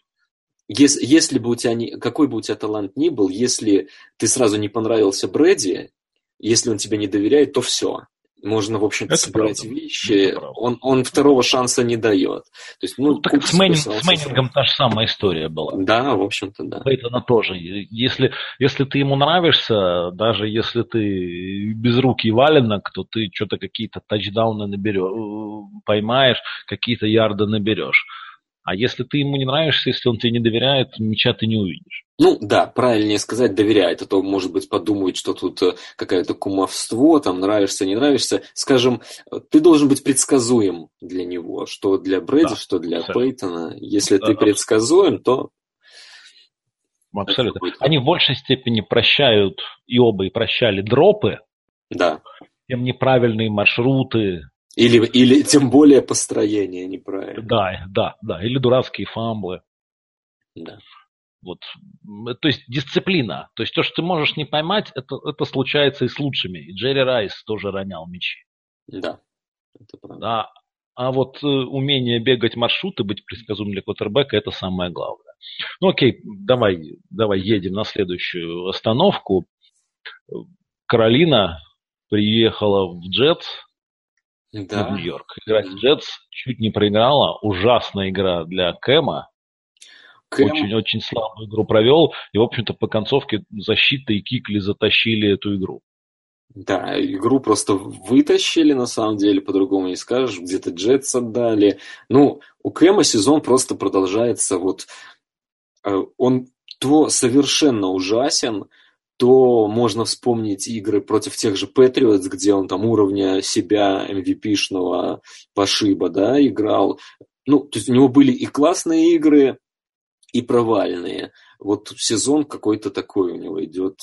если, если бы у тебя не, какой бы у тебя талант ни был, если ты сразу не понравился Брэди, если он тебе не доверяет, то все. Можно, в общем-то, собирать правда. вещи. Он, он второго шанса не дает. То есть, ну, ну так с, Мэннинг, с Мэннингом та же самая история была. Да, в общем-то, да. Пейтона тоже. Если, если ты ему нравишься, даже если ты без руки валенок, то ты что-то какие-то тачдауны наберешь, поймаешь, какие-то ярды наберешь. А если ты ему не нравишься, если он тебе не доверяет, ничего ты не увидишь. Ну да, правильнее сказать доверяет, а то, может быть, подумают, что тут э, какое-то кумовство, там нравишься, не нравишься. Скажем, ты должен быть предсказуем для него, что для Брэди, да, что для абсолютно. Пейтона. Если да, ты предсказуем, то... Абсолютно. Они в большей степени прощают, и оба и прощали дропы, да. тем неправильные маршруты, или, или тем более построение неправильно. Да, да, да. Или дурацкие фамблы. Да. Вот. То есть дисциплина. То есть то, что ты можешь не поймать, это, это случается и с лучшими. И Джерри Райс тоже ронял мячи. Да, это правда. Да. А вот э, умение бегать маршруты, быть предсказуемым для квотербека, это самое главное. Ну окей, давай, давай едем на следующую остановку. Каролина приехала в Джетс, да. в Нью-Йорк. Играть в Джетс чуть не проиграла. Ужасная игра для Кэма. Кэм... Очень-очень слабую игру провел. И, в общем-то, по концовке защита и Кикли затащили эту игру. Да, игру просто вытащили, на самом деле, по-другому не скажешь. Где-то Джетс отдали. Ну, у Кэма сезон просто продолжается. Вот э, он то совершенно ужасен, то можно вспомнить игры против тех же Patriots, где он там уровня себя MVP-шного пошиба, да, играл. Ну, то есть у него были и классные игры, и провальные. Вот сезон какой-то такой у него идет,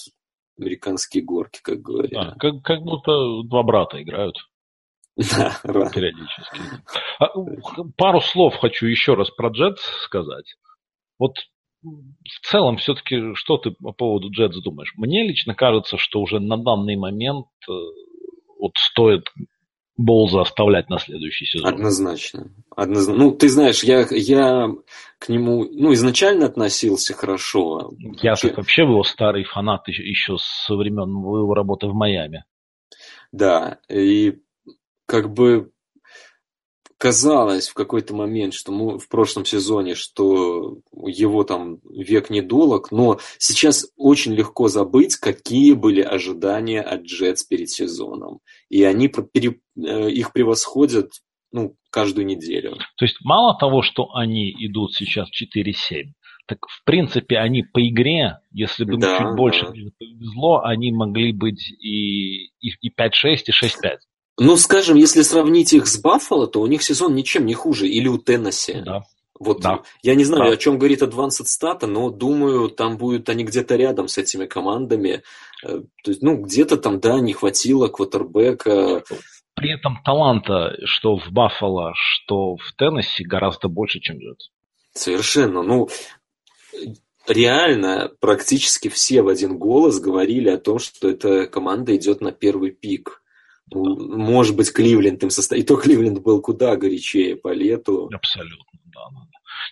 американские горки, как говорят. Да, как, как будто два брата играют. Да, периодически. А, пару слов хочу еще раз про Джетс сказать. Вот в целом, все-таки, что ты по поводу Джетс думаешь? Мне лично кажется, что уже на данный момент э, вот стоит Болза оставлять на следующий сезон. Однозначно. Однозначно. Ну, ты знаешь, я, я к нему ну, изначально относился хорошо. Я вообще, вообще его старый фанат еще, еще со времен его работы в Майами. Да, и как бы казалось в какой-то момент, что мы в прошлом сезоне, что его там век недолог, но сейчас очень легко забыть, какие были ожидания от Джетс перед сезоном. И они пере, э, их превосходят ну, каждую неделю. То есть мало того, что они идут сейчас 4-7, так в принципе они по игре, если бы да, чуть больше да. повезло, они могли быть и, и, и 5-6, и 6-5. Ну, скажем, если сравнить их с Баффало, то у них сезон ничем не хуже. Или у Теннесси. Да. Вот да. я не знаю, да. о чем говорит Advanced Stat, но думаю, там будут они где-то рядом с этими командами. Э, то есть, ну, где-то там, да, не хватило квотербека. При этом таланта, что в Баффало, что в Теннесси, гораздо больше, чем Джетс. Совершенно. Ну, реально практически все в один голос говорили о том, что эта команда идет на первый пик. Может быть, Кливленд им состоит. И то Кливленд был куда горячее по лету. Абсолютно, да.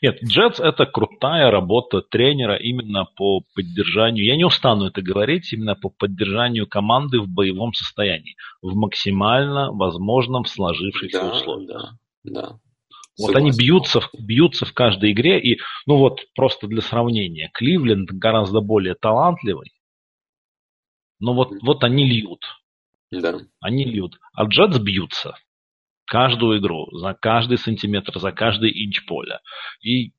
Нет, Джетс это крутая работа тренера именно по поддержанию, я не устану это говорить, именно по поддержанию команды в боевом состоянии, в максимально возможном сложившихся Да, условиях. да, да. Вот они бьются, бьются в каждой игре, и, ну вот, просто для сравнения, Кливленд гораздо более талантливый, но вот, вот они льют, Да. они льют, а Джетс бьются каждую игру, за каждый сантиметр, за каждый инч поля. И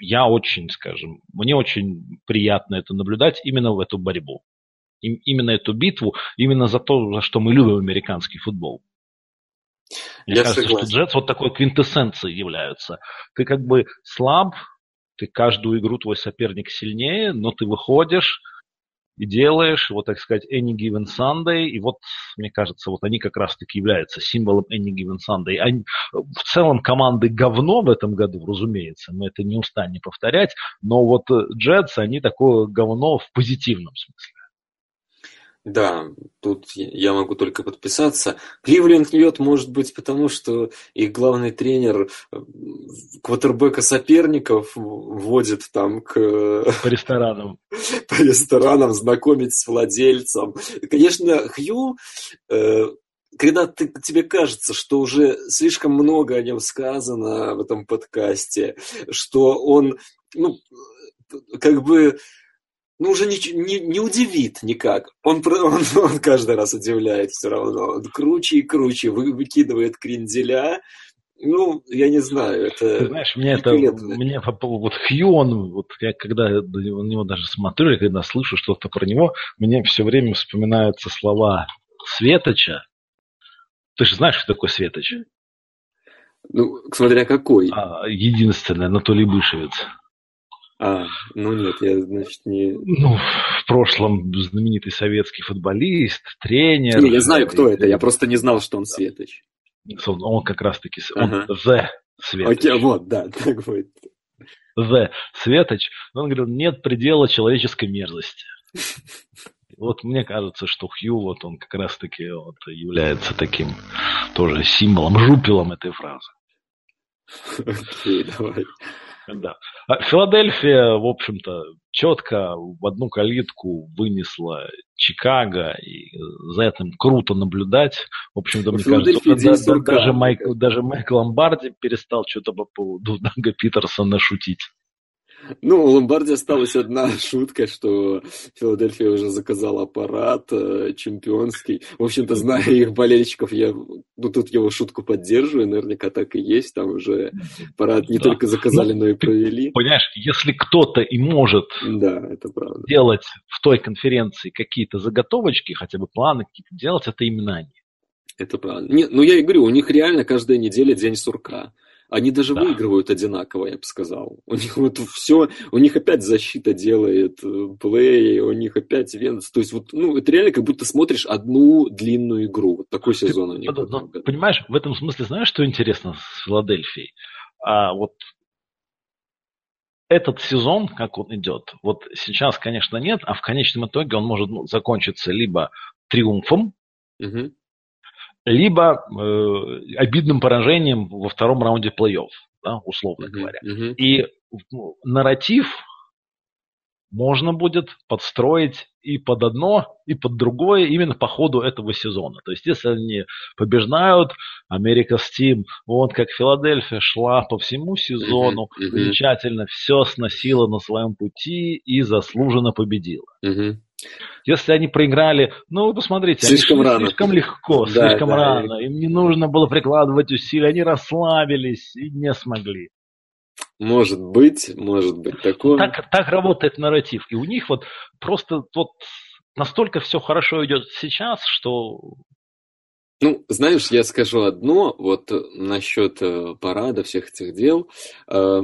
я очень, скажем, мне очень приятно это наблюдать именно в эту борьбу. Им- именно эту битву, именно за то, за что мы любим американский футбол. Мне Я кажется, согласен. что Джетс вот такой квинтэссенцией являются. Ты как бы слаб, ты каждую игру твой соперник сильнее, но ты выходишь и делаешь, вот так сказать, any given Sunday, и вот, мне кажется, вот они как раз-таки являются символом any given Sunday. Они, в целом команды говно в этом году, разумеется, мы это не устанем повторять, но вот Джетс, они такое говно в позитивном смысле. Да, тут я могу только подписаться. Кливленд льет, может быть, потому что их главный тренер э, квотербека соперников вводит там к, По ресторанам. по ресторанам, знакомить с владельцем. Конечно, Хью, э, когда ты, тебе кажется, что уже слишком много о нем сказано в этом подкасте, что он, ну, как бы, ну, уже не, не, не удивит никак. Он, он, он каждый раз удивляет все равно. Он круче и круче вы, выкидывает кренделя. Ну, я не знаю, Ты это... знаешь, мне это, мне вот Хью, он, вот я когда на него даже смотрю, когда слышу что-то про него, мне все время вспоминаются слова Светоча. Ты же знаешь, что такое Светоч? Ну, смотря какой. А, единственный, Анатолий Бышевец. А, ну нет, я, значит, не... Ну, в прошлом знаменитый советский футболист, тренер. Не, я знаю, кто это, я просто не знал, что он Светоч. Он, он как раз-таки, он Ага. The Светоч. Окей, вот, да, так будет. The Светоч. Он говорил, нет предела человеческой мерзости. Вот мне кажется, что Хью, вот он как раз-таки вот является таким тоже символом, жупелом этой фразы. Окей, давай. Да. А Филадельфия, в общем-то, четко в одну калитку вынесла Чикаго, и за этим круто наблюдать. В общем-то, мне кажется, да- да- даже, Майк, даже Майк Ломбарди перестал что-то по поводу Дага Питерсона шутить. Ну, у Ломбарди осталась одна шутка, что Филадельфия уже заказал аппарат э, чемпионский. В общем-то, зная их болельщиков, я ну, тут его шутку поддерживаю, наверняка так и есть. Там уже аппарат не Да. только заказали, Ну, но и провели. Понимаешь, если кто-то и может Да, это правда. делать в той конференции какие-то заготовочки, хотя бы планы какие-то делать, это именно они. Это правда. Нет, ну я и говорю, у них реально каждая неделя день сурка. Они даже Да. выигрывают одинаково, я бы сказал. У них вот все, у них опять защита делает э, плей, у них опять Венц. То есть вот, ну, это реально как будто смотришь одну длинную игру. Вот такой сезон у них. ну, году. понимаешь, в этом смысле знаешь, что интересно с Филадельфией? А вот этот сезон, как он идет, вот сейчас, конечно, нет, а в конечном итоге он может ну, закончиться либо триумфом, Мгм. Либо э, обидным поражением во втором раунде плей-офф, да, условно Мгм. говоря. И ну, нарратив можно будет подстроить и под одно, и под другое именно по ходу этого сезона. То есть, если они побеждают, Америка Steam, вот как Филадельфия шла по всему сезону. Мгм. замечательно все сносила на своем пути и заслуженно победила. Мгм. Если они проиграли, ну вы посмотрите, Слишком они рано. слишком легко, Да, слишком да. рано, им не нужно было прикладывать усилия, они расслабились и не смогли. Может быть, может быть такое. Так, так работает нарратив. И у них вот просто вот настолько все хорошо идет сейчас, что Ну, знаешь, я скажу одно, вот э, насчет э, парада, всех этих дел. Э,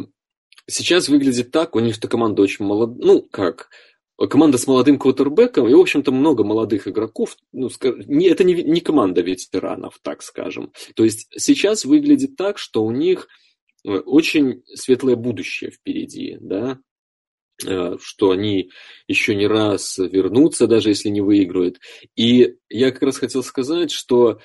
Сейчас выглядит так, у них-то команда очень молодая, ну, как, команда с молодым квотербеком, и, в общем-то, много молодых игроков, ну, не, это не, не команда ветеранов, так скажем. То есть сейчас выглядит так, что у них э, очень светлое будущее впереди, да, Э, что они еще не раз вернутся, даже если не выиграют. И я как раз хотел сказать, что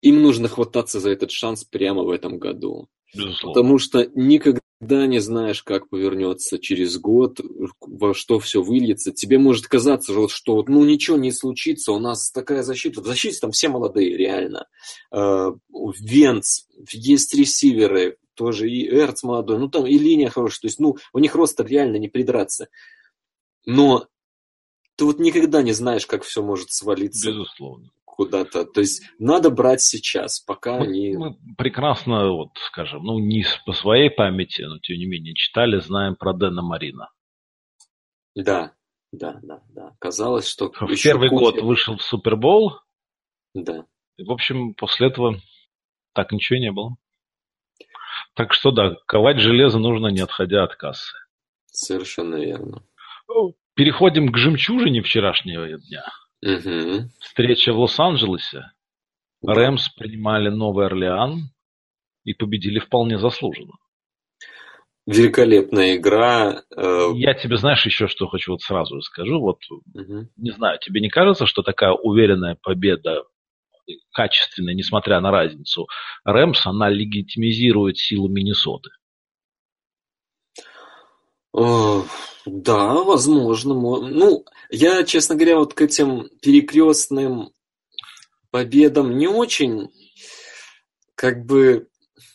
им нужно хвататься за этот шанс прямо в этом году. безусловно. Потому что никогда не знаешь, как повернется через год, во что все выльется. Тебе может казаться, что вот, ну ничего не случится, у нас такая защита. В защите там все молодые, реально. Э, Венц, есть ресиверы, тоже и Эрц молодой, ну там и линия хорошая, то есть, ну, у них роста реально не придраться. Но ты вот никогда не знаешь, как все может свалиться. Безусловно куда-то. То есть надо брать сейчас, пока мы, они... Мы прекрасно, вот, скажем, ну, не по своей памяти, но тем не менее читали, знаем про Дэна Марина. Да, да, да, да. Казалось, что... В первый Куфер... год вышел в Супербол. Да. И, в общем, после этого так ничего не было. Так что да, ковать железо нужно, не отходя от кассы. Совершенно верно. Переходим к жемчужине вчерашнего дня. Угу. Встреча в Лос-Анджелесе. Рэмс принимали Новый Орлеан и победили вполне заслуженно. Великолепная игра. Э, Я тебе, знаешь, еще что хочу вот сразу скажу. Вот, угу. не знаю, тебе не кажется, что такая уверенная победа, качественная, несмотря на разницу, Рэмс, она легитимизирует силу Миннесоты? Да, возможно. Ну, я, честно говоря, вот к этим перекрестным победам не очень, как бы,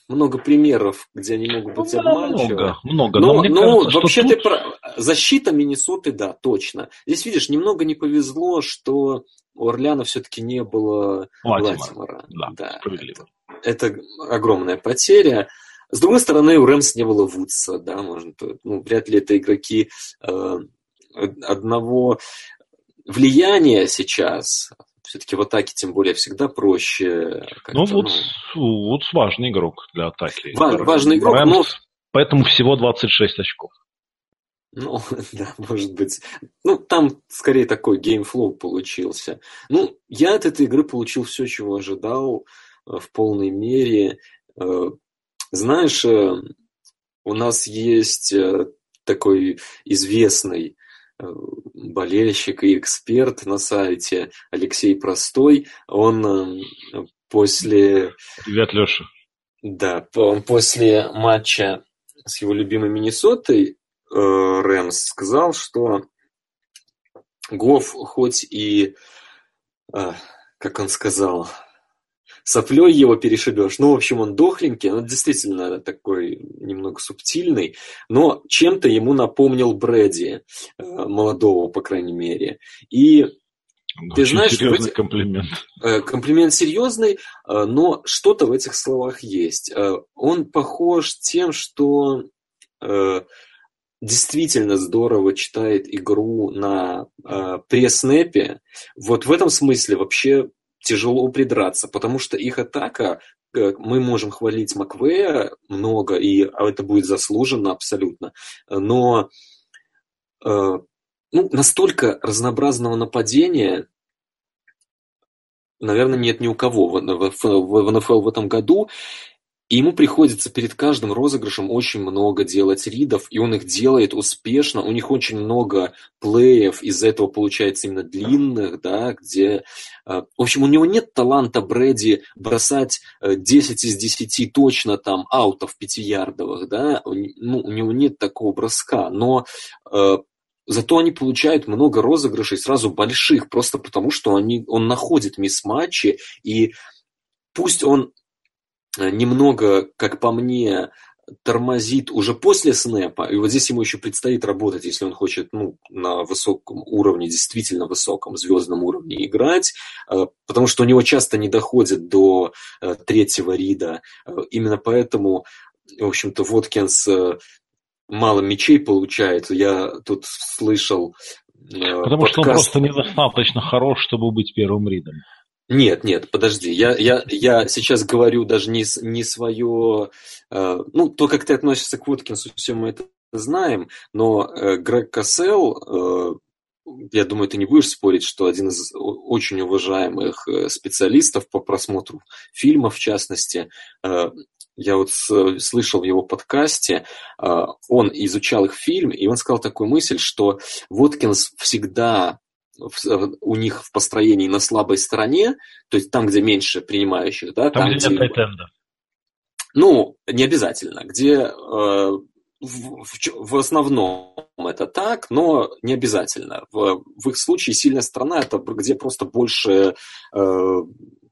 много примеров, где они могут быть ну, обманчивы. Много, много. Но, но, но кажется, вообще тут... ты прав. Защита Миннесоты, да, точно. Здесь, видишь, немного не повезло, что у Орляна все-таки не было Латимора. Латимора. Да, да, справедливо. Это, это огромная потеря. С другой стороны, у Rams не было Вудса, да, можно, ну, вряд ли это игроки э, одного влияния сейчас. Все-таки в атаке, тем более, всегда проще. Ну, ну, Вудс важный игрок для атаки. Ва- важный игрок, Rams, но... Поэтому всего 26 очков. Ну, да, может быть. Ну, там скорее такой game flow получился. Ну, я от этой игры получил все, чего ожидал э, в полной мере. Знаешь, э, у нас есть э, такой известный э, болельщик и эксперт на сайте Алексей Простой. Он после... Привет, Леша. Да, после матча с его любимой Миннесотой Рэмс сказал, что Гофф хоть и, как он сказал, соплей его перешибешь. Ну, в общем, он дохленький, он действительно такой немного субтильный, но чем-то ему напомнил Брэди, э, молодого, по крайней мере. И ну, ты знаешь, серьезный эти... комплимент. Э, комплимент серьезный, э, но что-то в этих словах есть. Он похож тем, что действительно здорово читает игру на пресс-снэпе. Вот в этом смысле вообще тяжело придраться, потому что их атака, э, мы можем хвалить Маквея много, и это будет заслуженно абсолютно, но э, ну, настолько разнообразного нападения, наверное, нет ни у кого в, в, в НФЛ в этом году, и ему приходится перед каждым розыгрышем очень много делать ридов, и он их делает успешно. У них очень много плеев, из-за этого получается именно длинных, да, где... Э, в общем, у него нет таланта Брэди бросать 10 э, из 10 точно там аутов пятиярдовых, да, ну, у него нет такого броска, но э, Зато они получают много розыгрышей сразу больших, просто потому что они, он находит мисс-матчи, и пусть он немного, как по мне, тормозит уже после снэпа, и вот здесь ему еще предстоит работать, если он хочет ну, на высоком уровне, действительно высоком, звездном уровне играть, э, потому что у него часто не доходит до э, третьего рида. Именно поэтому, в общем-то, Воткинс мало мячей получает. Я тут слышал Потому подкаст... что он просто недостаточно хорош, чтобы быть первым ридом. Нет, нет, подожди. Я, я, я сейчас говорю даже не, не свое... Э, ну, то, как ты относишься к Уоткинсу, все мы это знаем, но э, Грег Кассел, э, я думаю, ты не будешь спорить, что один из очень уважаемых э, специалистов по просмотру фильмов, в частности, э, я вот слышал в его подкасте, э, он изучал их фильм, и он сказал такую мысль, что Воткинс всегда у них в построении на слабой стороне, то есть там, где меньше принимающих, да, там, там где, где нет тайтенда. Ну, не обязательно, где э, в, в основном это так, но не обязательно. В, в их случае сильная сторона это где просто больше э,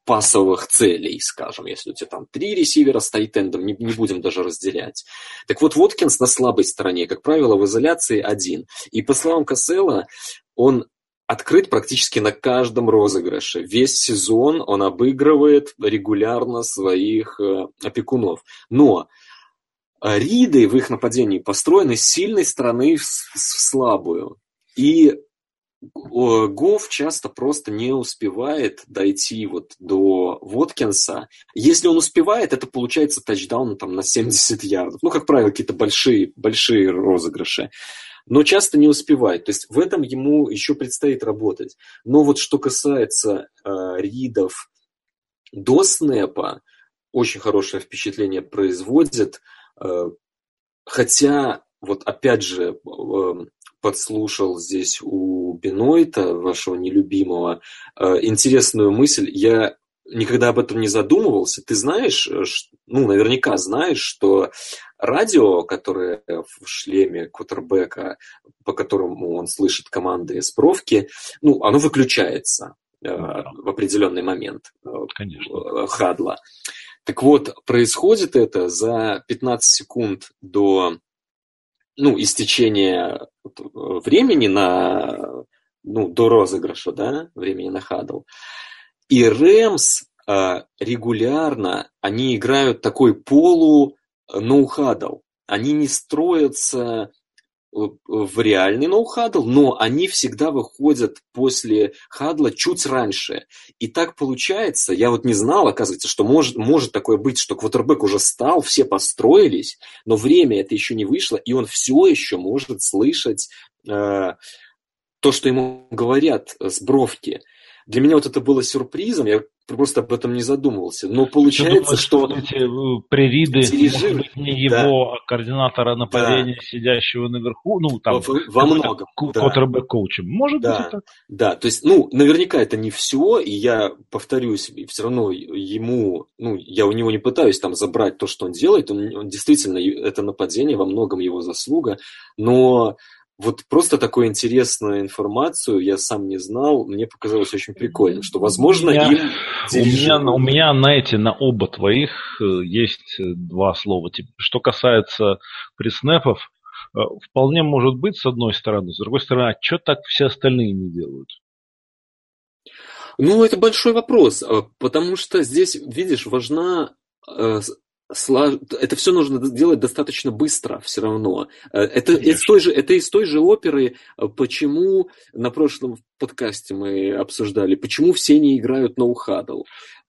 пасовых целей, скажем, если у тебя там три ресивера с тайтендом, не, не будем даже разделять. Так вот, Воткинс на слабой стороне, как правило, в изоляции один. И по словам Кассела, он открыт практически на каждом розыгрыше. Весь сезон он обыгрывает регулярно своих э, опекунов. Но э, Риды в их нападении построены с сильной стороны в, слабую. И Гофф часто просто не успевает дойти вот до Воткинса. Если он успевает, это получается тачдаун там, на 70 ярдов. Ну, как правило, какие-то большие, большие розыгрыши. Но часто не успевает. То есть в этом ему еще предстоит работать. Но вот что касается э, ридов до снэпа, очень хорошее впечатление производит. Э, хотя, вот опять же, э, подслушал здесь у Бенойта, вашего нелюбимого, э, интересную мысль. Я никогда об этом не задумывался. Ты знаешь, э, ну, наверняка знаешь, что радио, которое в шлеме квотербека, по которому он слышит команды из бровки, ну, оно выключается э, в определенный момент Конечно. хадла. Так вот, происходит это за 15 секунд до ну, истечения времени на, ну, до розыгрыша, да, времени на хадл. И Рэмс э, регулярно, они играют такой полу ноу-хадл. Они не строятся в реальный ноу-хадл, но они всегда выходят после хадла чуть раньше. И так получается, я вот не знал, оказывается, что может, может такое быть, что квотербек уже стал, все построились, но время это еще не вышло, и он все еще может слышать э, то, что ему говорят с бровки. Для меня вот это было сюрпризом, я просто об этом не задумывался. Но получается, думаешь, что... Эти э, пририды, дирижир, быть, не да. его, а координатора нападения, да. сидящего наверху, ну, там... Во, во многом, да. коучем Может да. быть, это так. Да, то есть, ну, наверняка это не все, и я повторюсь, все равно ему, ну, я у него не пытаюсь там забрать то, что он делает, он, он действительно, это нападение во многом его заслуга, но вот просто такую интересную информацию я сам не знал, мне показалось очень прикольно, что, возможно, меня, им дирижируют... у, меня, у меня на эти, на оба твоих э, есть э, два слова. Что касается преснепов, э, вполне может быть, с одной стороны. С другой стороны, а что так все остальные не делают? Ну, это большой вопрос, потому что здесь, видишь, важна это все нужно делать достаточно быстро все равно. Э, это из, той же, это из той же оперы, э, почему на прошлом подкасте мы обсуждали, почему все не играют ноу-хадл.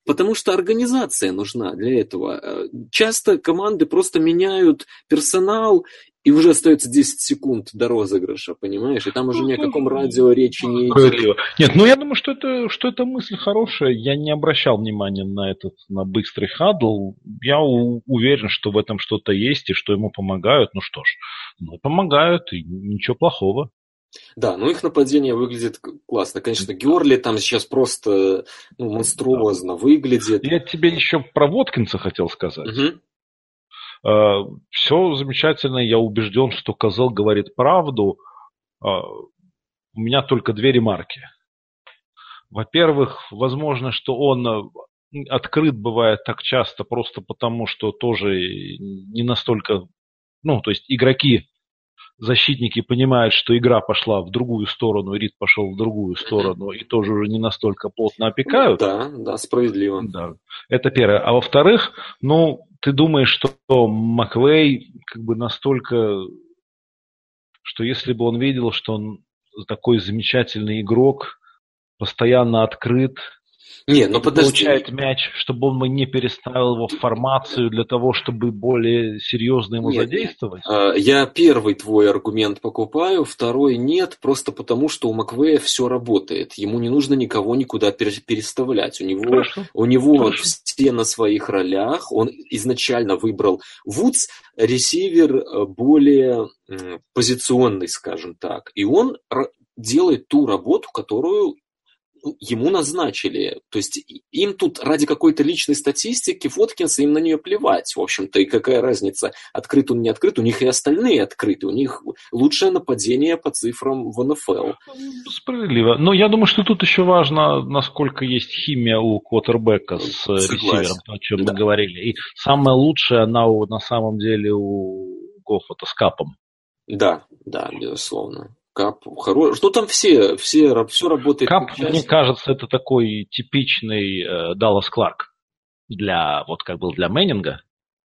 Потому что организация нужна для этого. Э, часто команды просто меняют персонал, и уже остается 10 секунд до розыгрыша, понимаешь? И там уже ни о каком радио речи не идет. Нет, ну я думаю, что это, что это мысль хорошая. Я не обращал внимания на этот, на быстрый хадл. Я у, уверен, что в этом что-то есть и что ему помогают. Ну что ж, ну помогают, и ничего плохого. Да, ну их нападение выглядит классно. Конечно, Георли там сейчас просто ну, монструозно выглядит. Я тебе еще про Воткинса хотел сказать. Угу. Э, Все замечательно, я убежден, что Козел говорит правду. Э, у меня только две ремарки. Во-первых, возможно, что он э, открыт бывает так часто просто потому, что тоже не настолько, ну, то есть игроки, защитники понимают, что игра пошла в другую сторону, Рид пошел в другую сторону, и тоже уже не настолько плотно опекают. Да, да, справедливо. Да. Это первое. А во-вторых, ну, ты думаешь, что Маквей как бы настолько, что если бы он видел, что он такой замечательный игрок, постоянно открыт, не, но подожди. получает мяч, чтобы он не переставил его в формацию для того, чтобы более серьезно ему нет, задействовать? Нет. Я первый твой аргумент покупаю, второй нет, просто потому что у Маквея все работает. Ему не нужно никого никуда переставлять. У него, Хорошо. у него Хорошо. все на своих ролях. Он изначально выбрал Вудс, ресивер э, более позиционный, скажем так. И он делает ту работу, которую ему назначили. То есть им тут ради какой-то личной статистики Воткинса им на нее плевать. В общем-то, и какая разница, открыт он, не открыт. У них и остальные открыты. У них лучшее нападение по цифрам в НФЛ. Справедливо. Но я думаю, что тут еще важно, насколько есть химия у квотербека с Согласен. ресивером, о чем да. мы говорили. И самое лучшее она на самом деле у Гоффа-то с Капом. Да, да, безусловно. Кап хорош. Что там все, все, все работает. Кап, мне кажется, это такой типичный э, Даллас Кларк для, вот как был для Мэннинга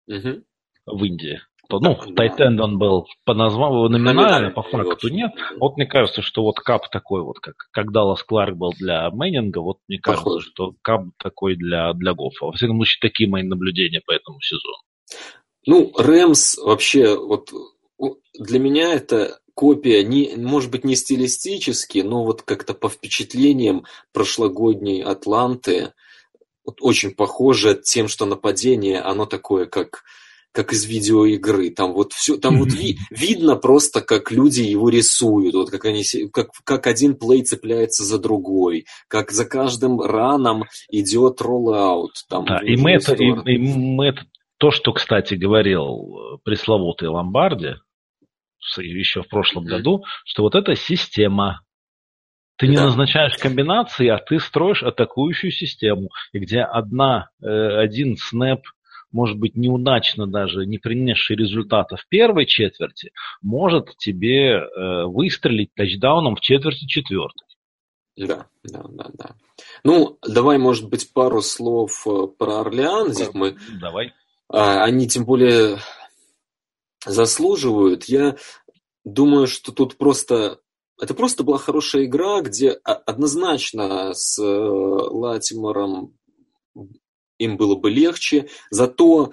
угу. в Индии. То, ну, да, Тайтенд он был по названию номинально, по факту нет. Вот мне кажется, что вот Кап такой вот, как, как Даллас Кларк был для Мэннинга, вот мне кажется, что Кап такой для, для Гоффа. Во всяком случае, такие мои наблюдения по этому сезону. Ну, Рэмс вообще, вот для меня это копия, не, может быть, не стилистически, но вот как-то по впечатлениям прошлогодней Атланты, вот очень похоже тем, что нападение, оно такое, как, как из видеоигры. Там вот все, там вот ви, видно просто, как люди его рисуют, вот как они, как, как один плей цепляется за другой, как за каждым раном идет роллаут. Там, да, и мы, это, и, и мы это то, что, кстати, говорил пресловутый Ломбарди, еще в прошлом году, что вот эта система. Ты не да. назначаешь комбинации, а ты строишь атакующую систему, и где одна, э, один снэп, может быть, неудачно даже, не принесший результата в первой четверти, может тебе э, выстрелить тачдауном в четверти четвертой. Да, да, да, да. Ну, давай, может быть, пару слов э, про Орлеан. Здесь мы... Давай. А, они тем более заслуживают. Я думаю, что тут просто это просто была хорошая игра, где однозначно с э, Латимором им было бы легче, зато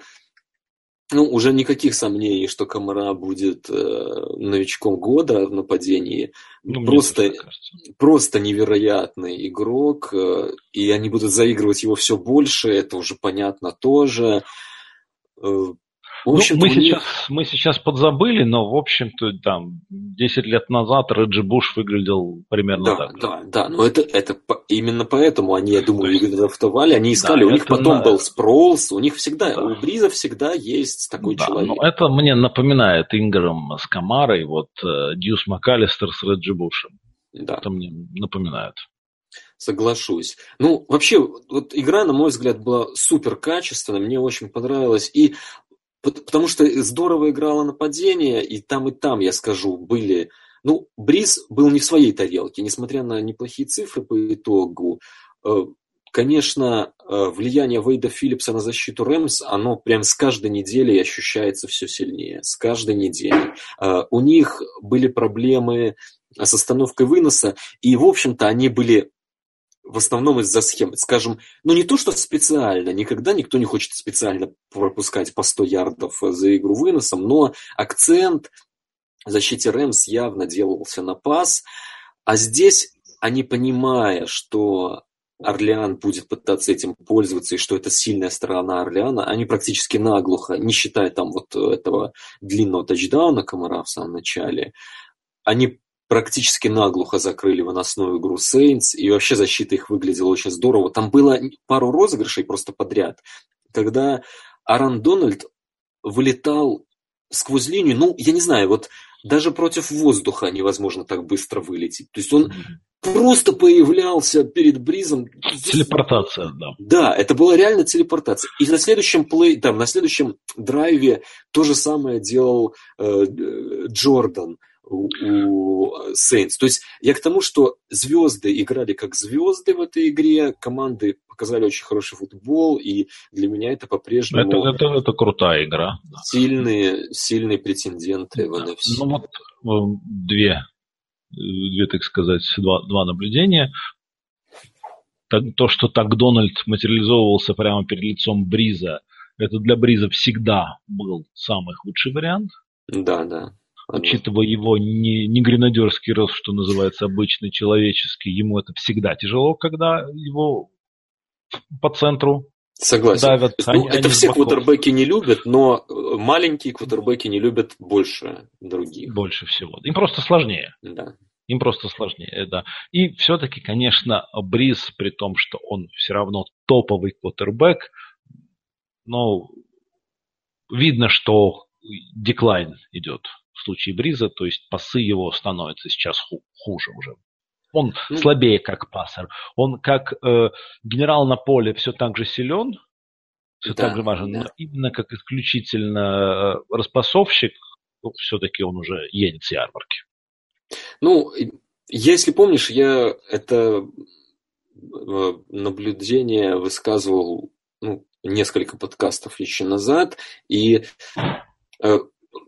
ну, уже никаких сомнений, что Камара будет э, новичком года в нападении. Ну, просто, просто невероятный игрок, э, и они будут заигрывать его все больше, это уже понятно тоже. Э, ну, мы, них... сейчас, мы сейчас подзабыли, но, в общем-то, там, 10 лет назад Реджи Буш выглядел примерно да, так. Да, да, но это, это именно поэтому они, я думаю, есть... драфтовали, они искали, да, у них потом на... был Спролс, у них всегда, да. у Бриза всегда есть такой да, человек. Но это мне напоминает Инграм с Камарой, вот э, Дьюс МакАлистер с Реджи Бушем. Да. Это мне напоминает. Соглашусь. Ну, вообще, вот игра, на мой взгляд, была супер качественная, мне очень понравилась. И потому что здорово играло нападение, и там, и там, я скажу, были... Ну, Бриз был не в своей тарелке, несмотря на неплохие цифры по итогу. Э, конечно, э, влияние Вейда Филлипса на защиту Рэмс, оно прям с каждой недели ощущается все сильнее. С каждой недели. Э, у них были проблемы с остановкой выноса, и, в общем-то, они были в основном из-за схем. Скажем, ну не то, что специально, никогда никто не хочет специально пропускать по 100 ярдов за игру выносом, но акцент в защите Рэмс явно делался на пас. А здесь они, понимая, что Орлеан будет пытаться этим пользоваться, и что это сильная сторона Орлеана, они практически наглухо, не считая там вот этого длинного тачдауна Комара в самом начале, они практически наглухо закрыли выносную игру Сейнс, и вообще защита их выглядела очень здорово. Там было пару розыгрышей просто подряд, когда Аран Дональд вылетал сквозь линию, ну, я не знаю, вот даже против воздуха невозможно так быстро вылететь. То есть он mm-hmm. просто появлялся перед Бризом. Телепортация, да. Да, это была реально телепортация. И на следующем плей, там, на следующем драйве то же самое делал э, Джордан у, у Saints. То есть я к тому, что звезды играли как звезды в этой игре, команды показали очень хороший футбол, и для меня это по-прежнему... Это, это, это крутая игра. Сильные, сильные претенденты в NFC. Ну вот две, две так сказать, два, два наблюдения. То, что так Дональд материализовывался прямо перед лицом Бриза, это для Бриза всегда был самый худший вариант. Да, да учитывая его не, не гренадерский рост, что называется, обычный человеческий, ему это всегда тяжело, когда его по центру Согласен. Давят, ну, они, это они все квотербеки не любят, но э, маленькие квотербеки не любят больше других. Больше всего. Им просто сложнее. Да. Им просто сложнее, да. И все-таки, конечно, Бриз, при том, что он все равно топовый квотербек, но видно, что деклайн идет в случае Бриза, то есть пасы его становятся сейчас хуже уже. Он ну, слабее как пассер. Он как э, генерал на поле все так же силен, все да, так же важен, да. но именно как исключительно э, распасовщик, ну, все-таки он уже едет с ярмарки. Ну, если помнишь, я это э, наблюдение высказывал ну, несколько подкастов еще назад, и э,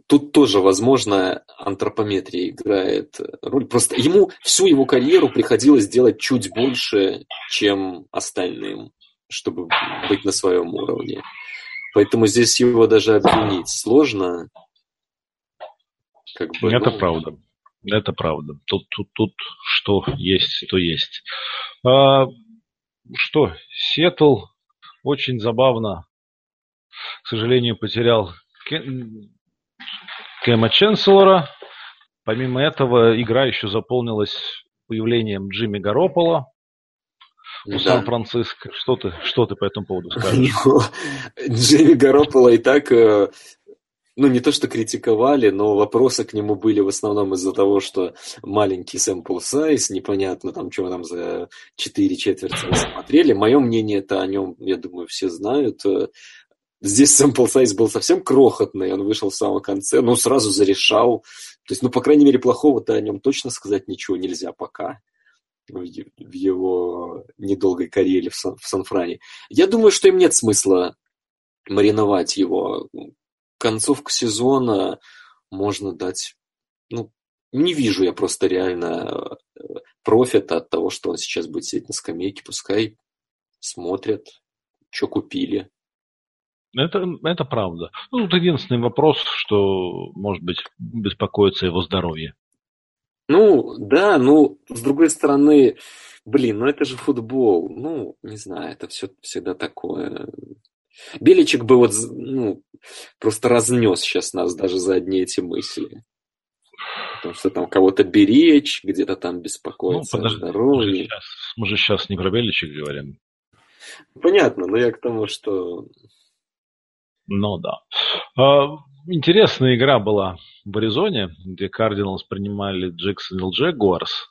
тут тоже, возможно, антропометрия играет роль. Просто ему всю его карьеру приходилось делать чуть больше, чем остальным, чтобы быть на своем уровне. Поэтому здесь его даже обвинить сложно. Как бы, Это ну... правда. Это правда. Тут, тут, тут что есть, то есть. А, что, Сетл очень забавно, к сожалению, потерял Кэма Ченселора. Помимо этого, игра еще заполнилась появлением Джимми Гаропола у да. Сан-Франциско. Что ты, что ты по этому поводу скажешь? Ну, Джимми Гаропола и так, э, ну, не то что критиковали, но вопросы к нему были в основном из-за того, что маленький sample size, непонятно там, чего там за четыре четверти мы смотрели. Мое мнение это о нем, я думаю, все знают. Здесь sample size был совсем крохотный, он вышел в самом конце, ну, сразу зарешал. То есть, ну, по крайней мере, плохого-то о нем точно сказать ничего нельзя пока в его недолгой карьере в Сан-Фране. Я думаю, что им нет смысла мариновать его. Концовку сезона можно дать, ну, не вижу я просто реально э, профита от того, что он сейчас будет сидеть на скамейке. Пускай смотрят, что купили. Это, это правда. Ну, тут единственный вопрос, что, может быть, беспокоится его здоровье. Ну, да, ну, с другой стороны, блин, ну это же футбол. Ну, не знаю, это все всегда такое. Беличек бы вот, ну, просто разнес сейчас нас даже за одни эти мысли. Потому что там кого-то беречь, где-то там беспокоиться ну, подожди, о здоровье. Мы же, сейчас, мы же сейчас не про Беличек говорим. Понятно, но я к тому, что ну да. А, интересная игра была в Аризоне, где Кардиналс принимали Джексонвилл Джегуарс.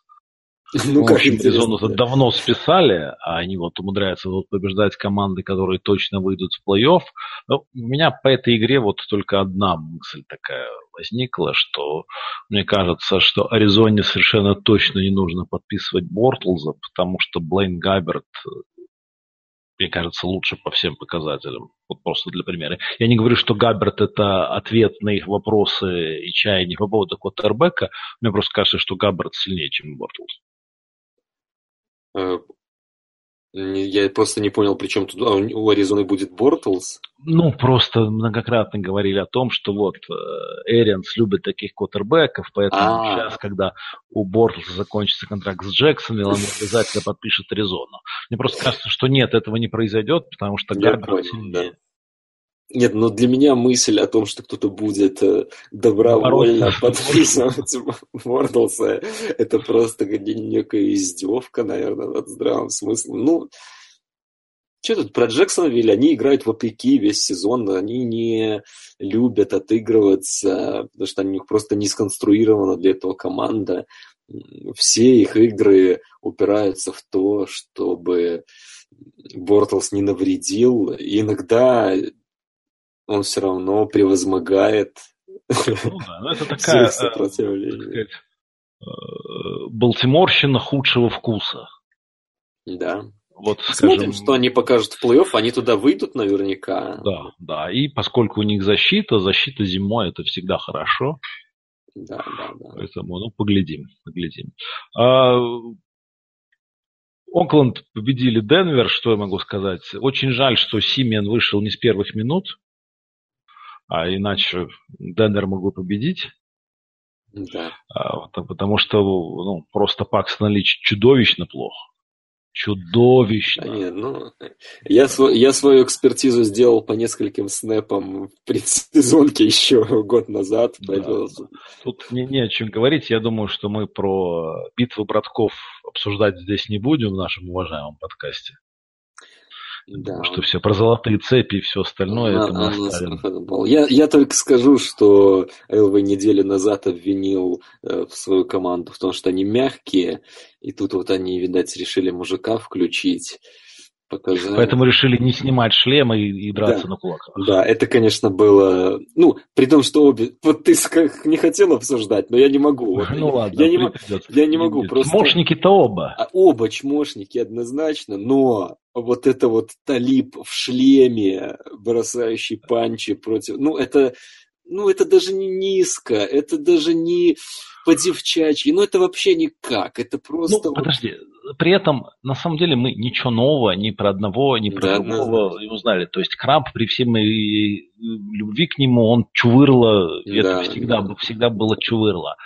Ну, в общем, Аризону давно списали, а они вот умудряются вот побеждать команды, которые точно выйдут в плей-офф. Но у меня по этой игре вот только одна мысль такая возникла, что мне кажется, что Аризоне совершенно точно не нужно подписывать Бортлза, потому что Блейн Габерт мне кажется, лучше по всем показателям. Вот просто для примера. Я не говорю, что Габберт это ответ на их вопросы и чаяния по поводу Коттербека. Мне просто кажется, что Габберт сильнее, чем Бортлс. Я просто не понял, при чем тут а у Аризоны будет Бортлс. Ну, просто многократно говорили о том, что вот Эрианс любит таких квотербеков, поэтому А-а-а. сейчас, когда у Бортлса закончится контракт с Джексоном, он обязательно подпишет Аризону. Мне просто кажется, что нет, этого не произойдет, потому что Гарбер сильнее. Нет, но для меня мысль о том, что кто-то будет э, добровольно подписывать Бортлса, это просто некая издевка, наверное, над здравым смыслом. Ну, что тут про Джексонвилл? Они играют вопреки весь сезон, они не любят отыгрываться, потому что у них просто не сконструирована для этого команда. Все их игры упираются в то, чтобы Бортлс не навредил. И иногда он все равно превозмогает ну, да, ну, это такая, сопротивление. Э, Балтиморщина худшего вкуса. Да. Вот, скажем, что они покажут в плей-офф, они туда выйдут наверняка. Да, да, и поскольку у них защита, защита зимой это всегда хорошо. Да, да, да. Поэтому, ну, поглядим, поглядим. А, Окленд победили Денвер, что я могу сказать. Очень жаль, что Симен вышел не с первых минут а иначе Денвер могу победить. Да. А, потому что ну, просто Пакс наличие чудовищно плохо. чудовищно. А нет, ну, я, свой, я свою экспертизу сделал по нескольким снэпам в предсезонке еще год назад. Да. Тут не, не о чем говорить. Я думаю, что мы про битву братков обсуждать здесь не будем в нашем уважаемом подкасте. Да. что все про золотые цепи и все остальное, а, это мы оставим. Я, я только скажу, что ЛВ неделю назад обвинил э, свою команду в том, что они мягкие, и тут вот они, видать, решили мужика включить показали. Поэтому решили не снимать шлемы и, и драться да. на кулаках. Да, это, конечно, было... Ну, при том, что обе... Вот ты как не хотел обсуждать, но я не могу. Ну ладно, я не, я не могу. Просто... Чмошники-то оба. А, оба чмошники однозначно, но вот это вот талип в шлеме, бросающий панчи против... Ну, это... Ну, это даже не низко, это даже не по-девчачьи, ну, это вообще никак, это просто... Ну, подожди, при этом, на самом деле, мы ничего нового ни про одного, ни про да, другого не узнали. То есть Краб при всей моей любви к нему, он чувырло, да, это всегда, да. всегда было чувырло.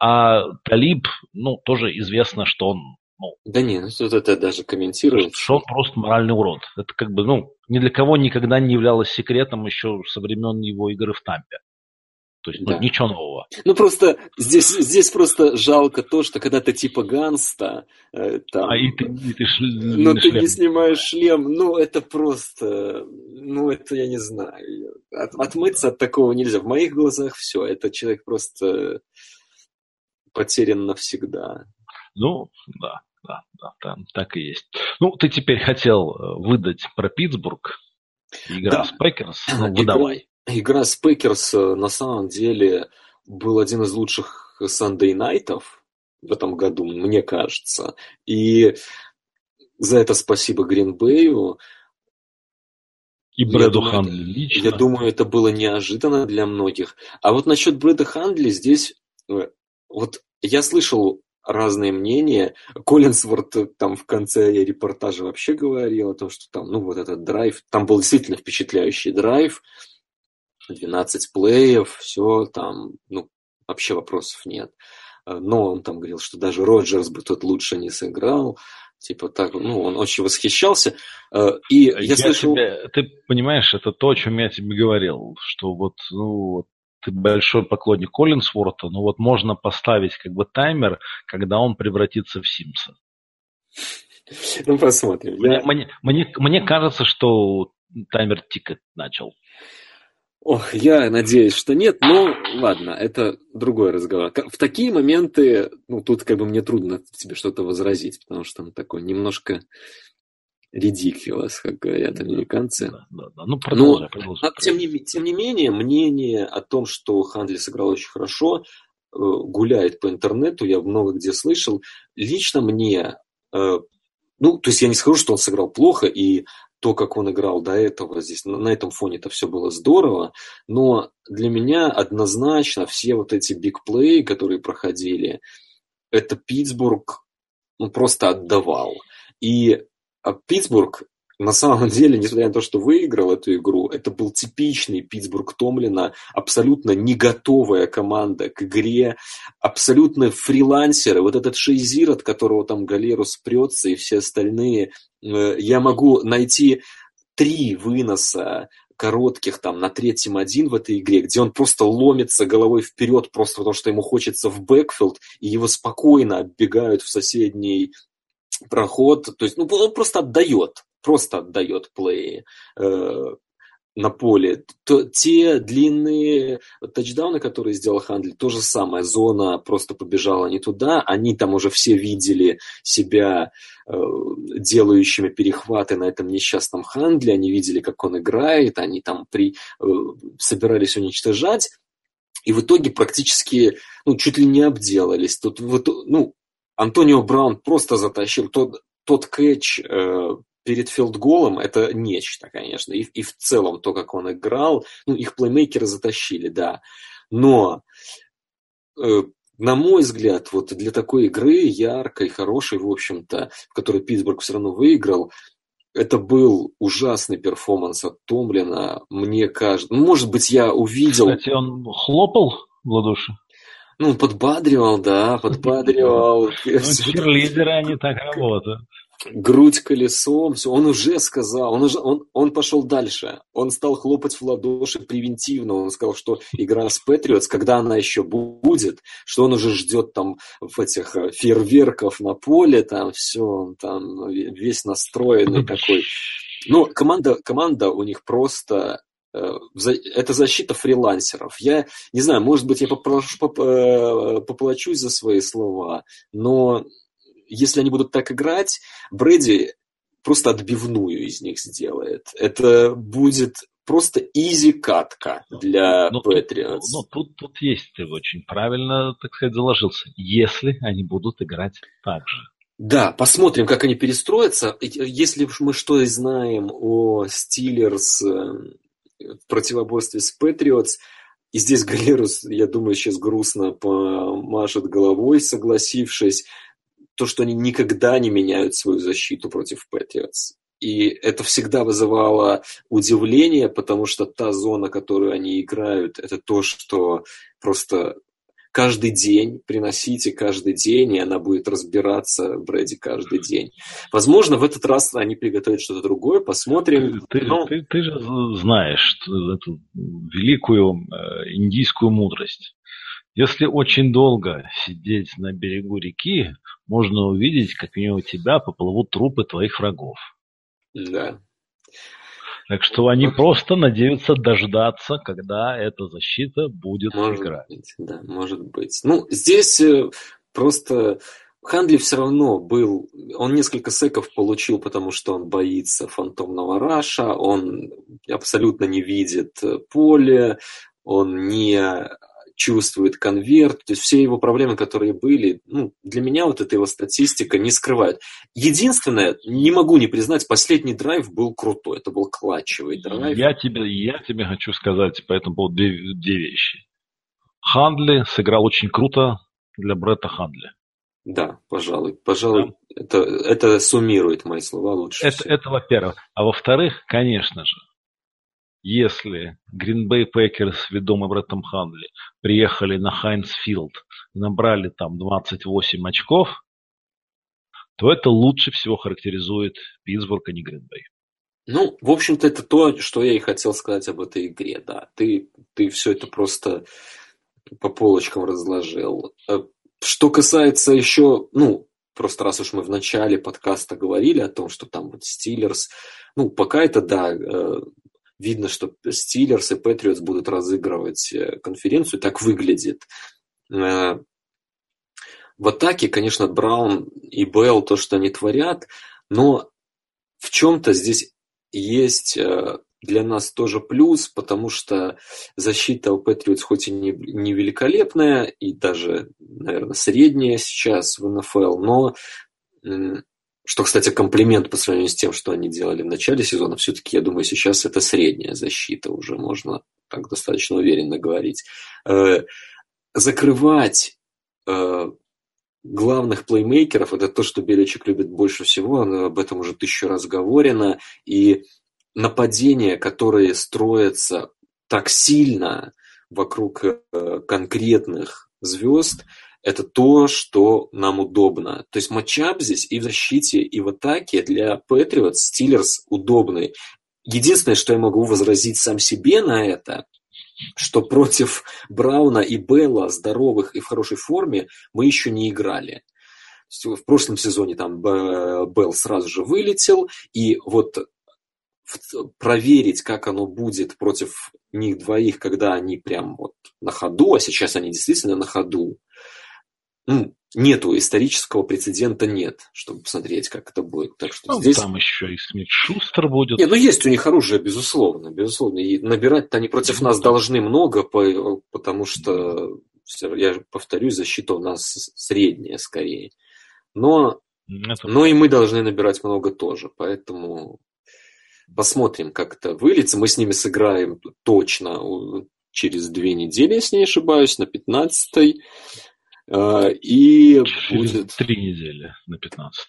А Талиб, ну, тоже известно, что он ну, да не, ну тут это даже комментирует. Что он просто моральный урод. Это как бы, ну, ни для кого никогда не являлось секретом еще со времен его игры в Тампе. То есть, ну, да. ничего нового. Ну, просто здесь, здесь просто жалко то, что когда ты типа Ганста, э, там, а и ты, и ты ш... но ты шлем. не снимаешь шлем, ну, это просто, ну, это я не знаю. От, отмыться от такого нельзя. В моих глазах все, это человек просто потерян навсегда. Ну, да, да, да, да, так и есть. Ну, ты теперь хотел э, выдать про Питтсбург. Игра да. с Packers. Ну, выдавай. Игра с Packers на самом деле был один из лучших Sunday night ов в этом году, мне кажется. И за это спасибо Гринбею. И Бретту я Хандли думаю, лично. Я думаю, это было неожиданно для многих. А вот насчет Брэда Хандли здесь... Э, вот я слышал разные мнения. Коллинсворт там в конце репортажа вообще говорил о том, что там, ну, вот этот драйв, там был действительно впечатляющий драйв, 12 плеев, все там, ну, вообще вопросов нет. Э, но он там говорил, что даже Роджерс бы тут лучше не сыграл. Типа так, ну, он очень восхищался. Э, и я, я слышал... Тебе, ты понимаешь, это то, о чем я тебе говорил, что вот, ну, ты большой поклонник Коллинсворта, но вот можно поставить как бы таймер, когда он превратится в Симса. Ну, посмотрим. Мне, я... мне, мне, мне кажется, что таймер тикать начал. Ох, я надеюсь, что нет, но ладно, это другой разговор. В такие моменты, ну, тут как бы мне трудно тебе что-то возразить, потому что он такой немножко ridiculous, как говорят американцы. Да, да, да. Ну, продолжай, но, продолжай. Тем, не, тем не менее, мнение о том, что Хандли сыграл очень хорошо, э, гуляет по интернету, я много где слышал. Лично мне э, ну, то есть я не скажу, что он сыграл плохо, и то, как он играл до этого, здесь на этом фоне это все было здорово, но для меня однозначно все вот эти бигплеи, которые проходили, это Питтсбург ну, просто отдавал. И а Питтсбург на самом деле, несмотря на то, что выиграл эту игру, это был типичный Питтсбург Томлина, абсолютно не готовая команда к игре, абсолютно фрилансеры. Вот этот Шейзир, от которого там галерка прется и все остальные, э, я могу найти три выноса коротких там на третьем один в этой игре, где он просто ломится головой вперед просто потому, что ему хочется в backfield, и его спокойно оббегают в соседний проход. То есть, ну, он просто отдает просто отдает плей э, на поле. То, те длинные тачдауны, которые сделал Хандли, то же самое. Зона просто побежала не туда. Они там уже все видели себя э, делающими перехваты на этом несчастном Хандле. Они видели, как он играет. Они там при, э, собирались уничтожать. И в итоге практически ну, чуть ли не обделались. Тут, вот, ну, Антонио Браун просто затащил тот, тот catch э, перед field goal ом это нечто, конечно. И, и в целом то, как он играл, ну, их плеймейкеры затащили, да. Но, э, на мой взгляд, вот для такой игры, яркой, хорошей, в общем-то, в которой Питтсбург все равно выиграл, это был ужасный перформанс от Томлина, мне кажется. Ну, может быть, я увидел... Кстати, он хлопал в ладоши? Ну, подбадривал, да, подбадривал. Ну, черлидеры, они так работают. Грудь колесом, все, он уже сказал, он, уже, он, он пошел дальше, он стал хлопать в ладоши превентивно, он сказал, что игра с Патриотс, когда она еще будет, что он уже ждет там в этих э, фейерверков на поле, там все, он там весь настроенный такой. Ну, команда, команда у них просто э, это защита фрилансеров. Я не знаю, может быть, я попрошу, э, поплачусь за свои слова, но если они будут так играть, Брэди просто отбивную из них сделает. Это будет просто изи катка для ну, Патриотс. Ну, тут, тут есть, ты очень правильно, так сказать, заложился. Если они будут играть так же. Да, посмотрим, как они перестроятся. Если мы что знаем о Стиллерс э, в противоборстве с Патриотс, и здесь Галерус, я думаю, сейчас грустно помашет головой, согласившись, то, что они никогда не меняют свою защиту против Патриотс. И это всегда вызывало удивление, потому что та зона, которую они играют, это то, что просто каждый день приносите каждый день, и она будет разбираться в Брэди каждый день. Возможно, в этот раз они приготовят что-то другое, посмотрим. Ты, но... ты, ты же знаешь эту великую э, индийскую мудрость. Если очень долго сидеть на берегу реки, можно увидеть, как мимо тебя поплывут трупы твоих врагов. Да. Так что они просто надеются дождаться, когда эта защита будет может играть. Быть, да, может быть. Ну, здесь э, просто Хандли все равно был, он несколько секов получил, потому что он боится фантомного раша, он абсолютно не видит э, поле, он не чувствует конверт, то есть все его проблемы, которые были, ну, для меня вот эта его статистика не скрывает. Единственное, не могу не признать, последний драйв был крутой, это был клатчевый драйв. Я тебе, я тебе хочу сказать по этому поводу две, две вещи. Хандли сыграл очень круто для Бретта Хандли. Да, пожалуй. Пожалуй, да. Это, это суммирует мои слова лучше. Это, всего. это во-первых. А во-вторых, конечно же, если Green Bay Packers, ведомый Бреттом Ханли, приехали на Хайнсфилд и набрали там 28 очков, то это лучше всего характеризует Питтсбург, а не Green Bay. Ну, в общем-то, это то, что я и хотел сказать об этой игре, да. Ты, ты все это просто по полочкам разложил. Э, что касается еще, ну, просто раз уж мы в начале подкаста говорили о том, что там вот Стиллерс, ну, пока это, да, э, видно, что Стиллерс и Патриотс будут разыгрывать э, конференцию, так выглядит. Э, в атаке, конечно, Браун и Белл то, что они творят, но в чем-то здесь есть э, для нас тоже плюс, потому что защита у Патриотс хоть и не, не великолепная, и даже, наверное, средняя сейчас в НФЛ, но что, кстати, комплимент по сравнению с тем, что они делали в начале сезона. Все-таки, я думаю, сейчас это средняя защита, уже можно так достаточно уверенно говорить. Э, закрывать э, главных плеймейкеров, это то, что Беличек любит больше всего, об этом уже тысячу раз говорено, и нападения, которые строятся так сильно вокруг э, конкретных звезд, это то, что нам удобно. То есть матчап здесь и в защите, и в атаке для Patriots Steelers удобный. Единственное, что я могу возразить сам себе на это, что против Брауна и Белла, здоровых и в хорошей форме, мы еще не играли. В прошлом сезоне там Белл сразу же вылетел, и вот проверить, как оно будет против них двоих, когда они прям вот на ходу, а сейчас они действительно на ходу, ну, нету исторического прецедента нет, чтобы посмотреть, как это будет. Так что ну, здесь... Там еще и Смит Шустер будет. Нет, ну есть у них оружие, безусловно, безусловно. И набирать-то они против нас должны много, потому что, я повторюсь, защита у нас средняя скорее. Но, это... но и мы должны набирать много тоже, поэтому посмотрим, как это выльется. Мы с ними сыграем точно через две недели, если не ошибаюсь, на 15-й. А, и Через будет... три недели на 15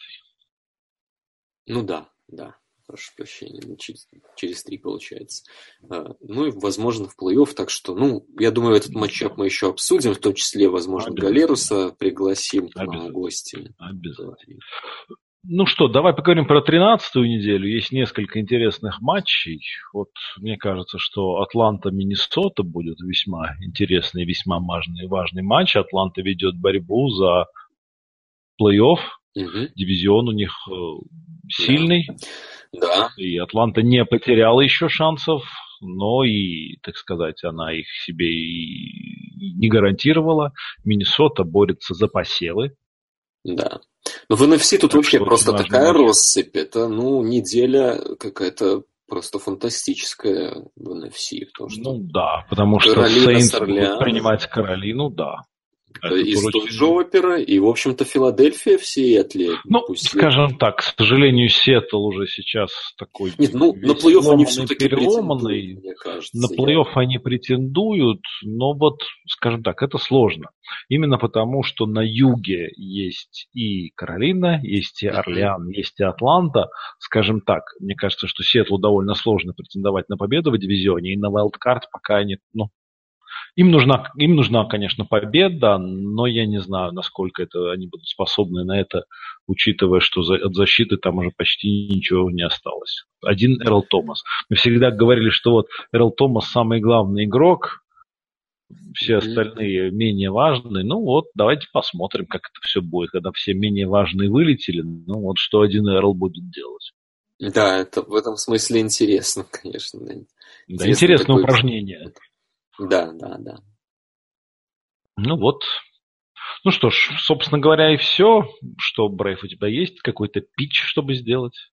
Ну да, да. Прошу прощения, ну, через, через три получается. А, ну и, возможно, в плей-офф, так что, ну, я думаю, этот матчап мы еще обсудим, в том числе, возможно, Галеруса пригласим к нам в гости. Обязательно. Ну что, давай поговорим про тринадцатую неделю. Есть несколько интересных матчей. Вот мне кажется, что Атланта-Миннесота будет весьма интересный, весьма важный, важный матч. Атланта ведет борьбу за плей-офф. Угу. Дивизион у них э, сильный. Да. И Атланта не потеряла еще шансов, но и, так сказать, она их себе и не гарантировала. Миннесота борется за посевы. Да. Но в NFC тут так вообще просто такая матч. россыпь. Это, ну, неделя какая-то просто фантастическая в NFC. Потому что ну да, потому что Сейнс будут принимать Каролину, да. Это из той же оперы, и, в общем-то, Филадельфия в Сиэтле. Ну, скажем так, к сожалению, Сиэтл уже сейчас такой... Нет, ну, на плей-офф они все-таки переломанный. Мне кажется. На плей-офф я... они претендуют, но вот, скажем так, это сложно. Именно потому, что на юге есть и Каролина, есть и Орлеан, uh-huh. есть и Атланта. Скажем так, мне кажется, что Сиэтлу довольно сложно претендовать на победу в дивизионе, и на вайлдкарт пока они, ну, им нужна, им нужна, конечно, победа, но я не знаю, насколько это, они будут способны на это, учитывая, что за, от защиты там уже почти ничего не осталось. Один Эрл Томас. Мы всегда говорили, что вот Эрл Томас самый главный игрок, все остальные менее важные. Ну вот, давайте посмотрим, как это все будет, когда все менее важные вылетели. Ну вот, что один Эрл будет делать. Да, это в этом смысле интересно, конечно. Да, интересное, интересное упражнение. Да, да, да. Ну вот. Ну что ж, собственно говоря, и все. Что, Брейв, у тебя есть какой-то пич, чтобы сделать?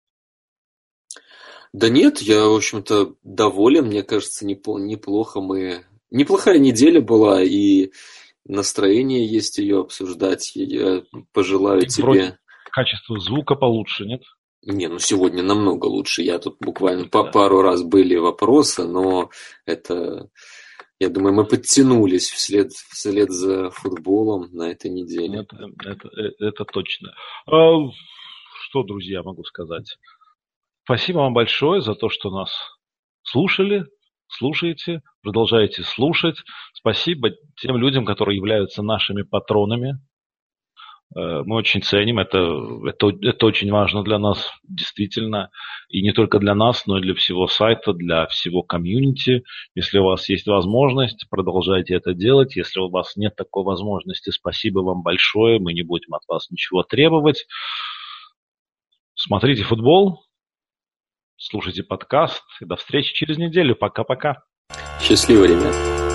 Да нет, я, в общем-то, доволен. Мне кажется, неплохо мы... Неплохая неделя была, и настроение есть ее обсуждать. Я пожелаю и тебе... Качество звука получше, нет? Не, ну сегодня намного лучше. Я тут буквально да. по пару раз были вопросы, но это я думаю, мы подтянулись вслед, вслед за футболом на этой неделе. Это, это, это точно. А, что, друзья, могу сказать? Спасибо вам большое за то, что нас слушали, слушаете, продолжаете слушать. Спасибо тем людям, которые являются нашими патронами. Э, мы очень ценим, это, это, это очень важно для нас, действительно, и не только для нас, но и для всего сайта, для всего комьюнити. Если у вас есть возможность, продолжайте это делать. Если у вас нет такой возможности, спасибо вам большое, мы не будем от вас ничего требовать. Смотрите футбол, слушайте подкаст, и до встречи через неделю. Пока-пока. Счастливо, ребят.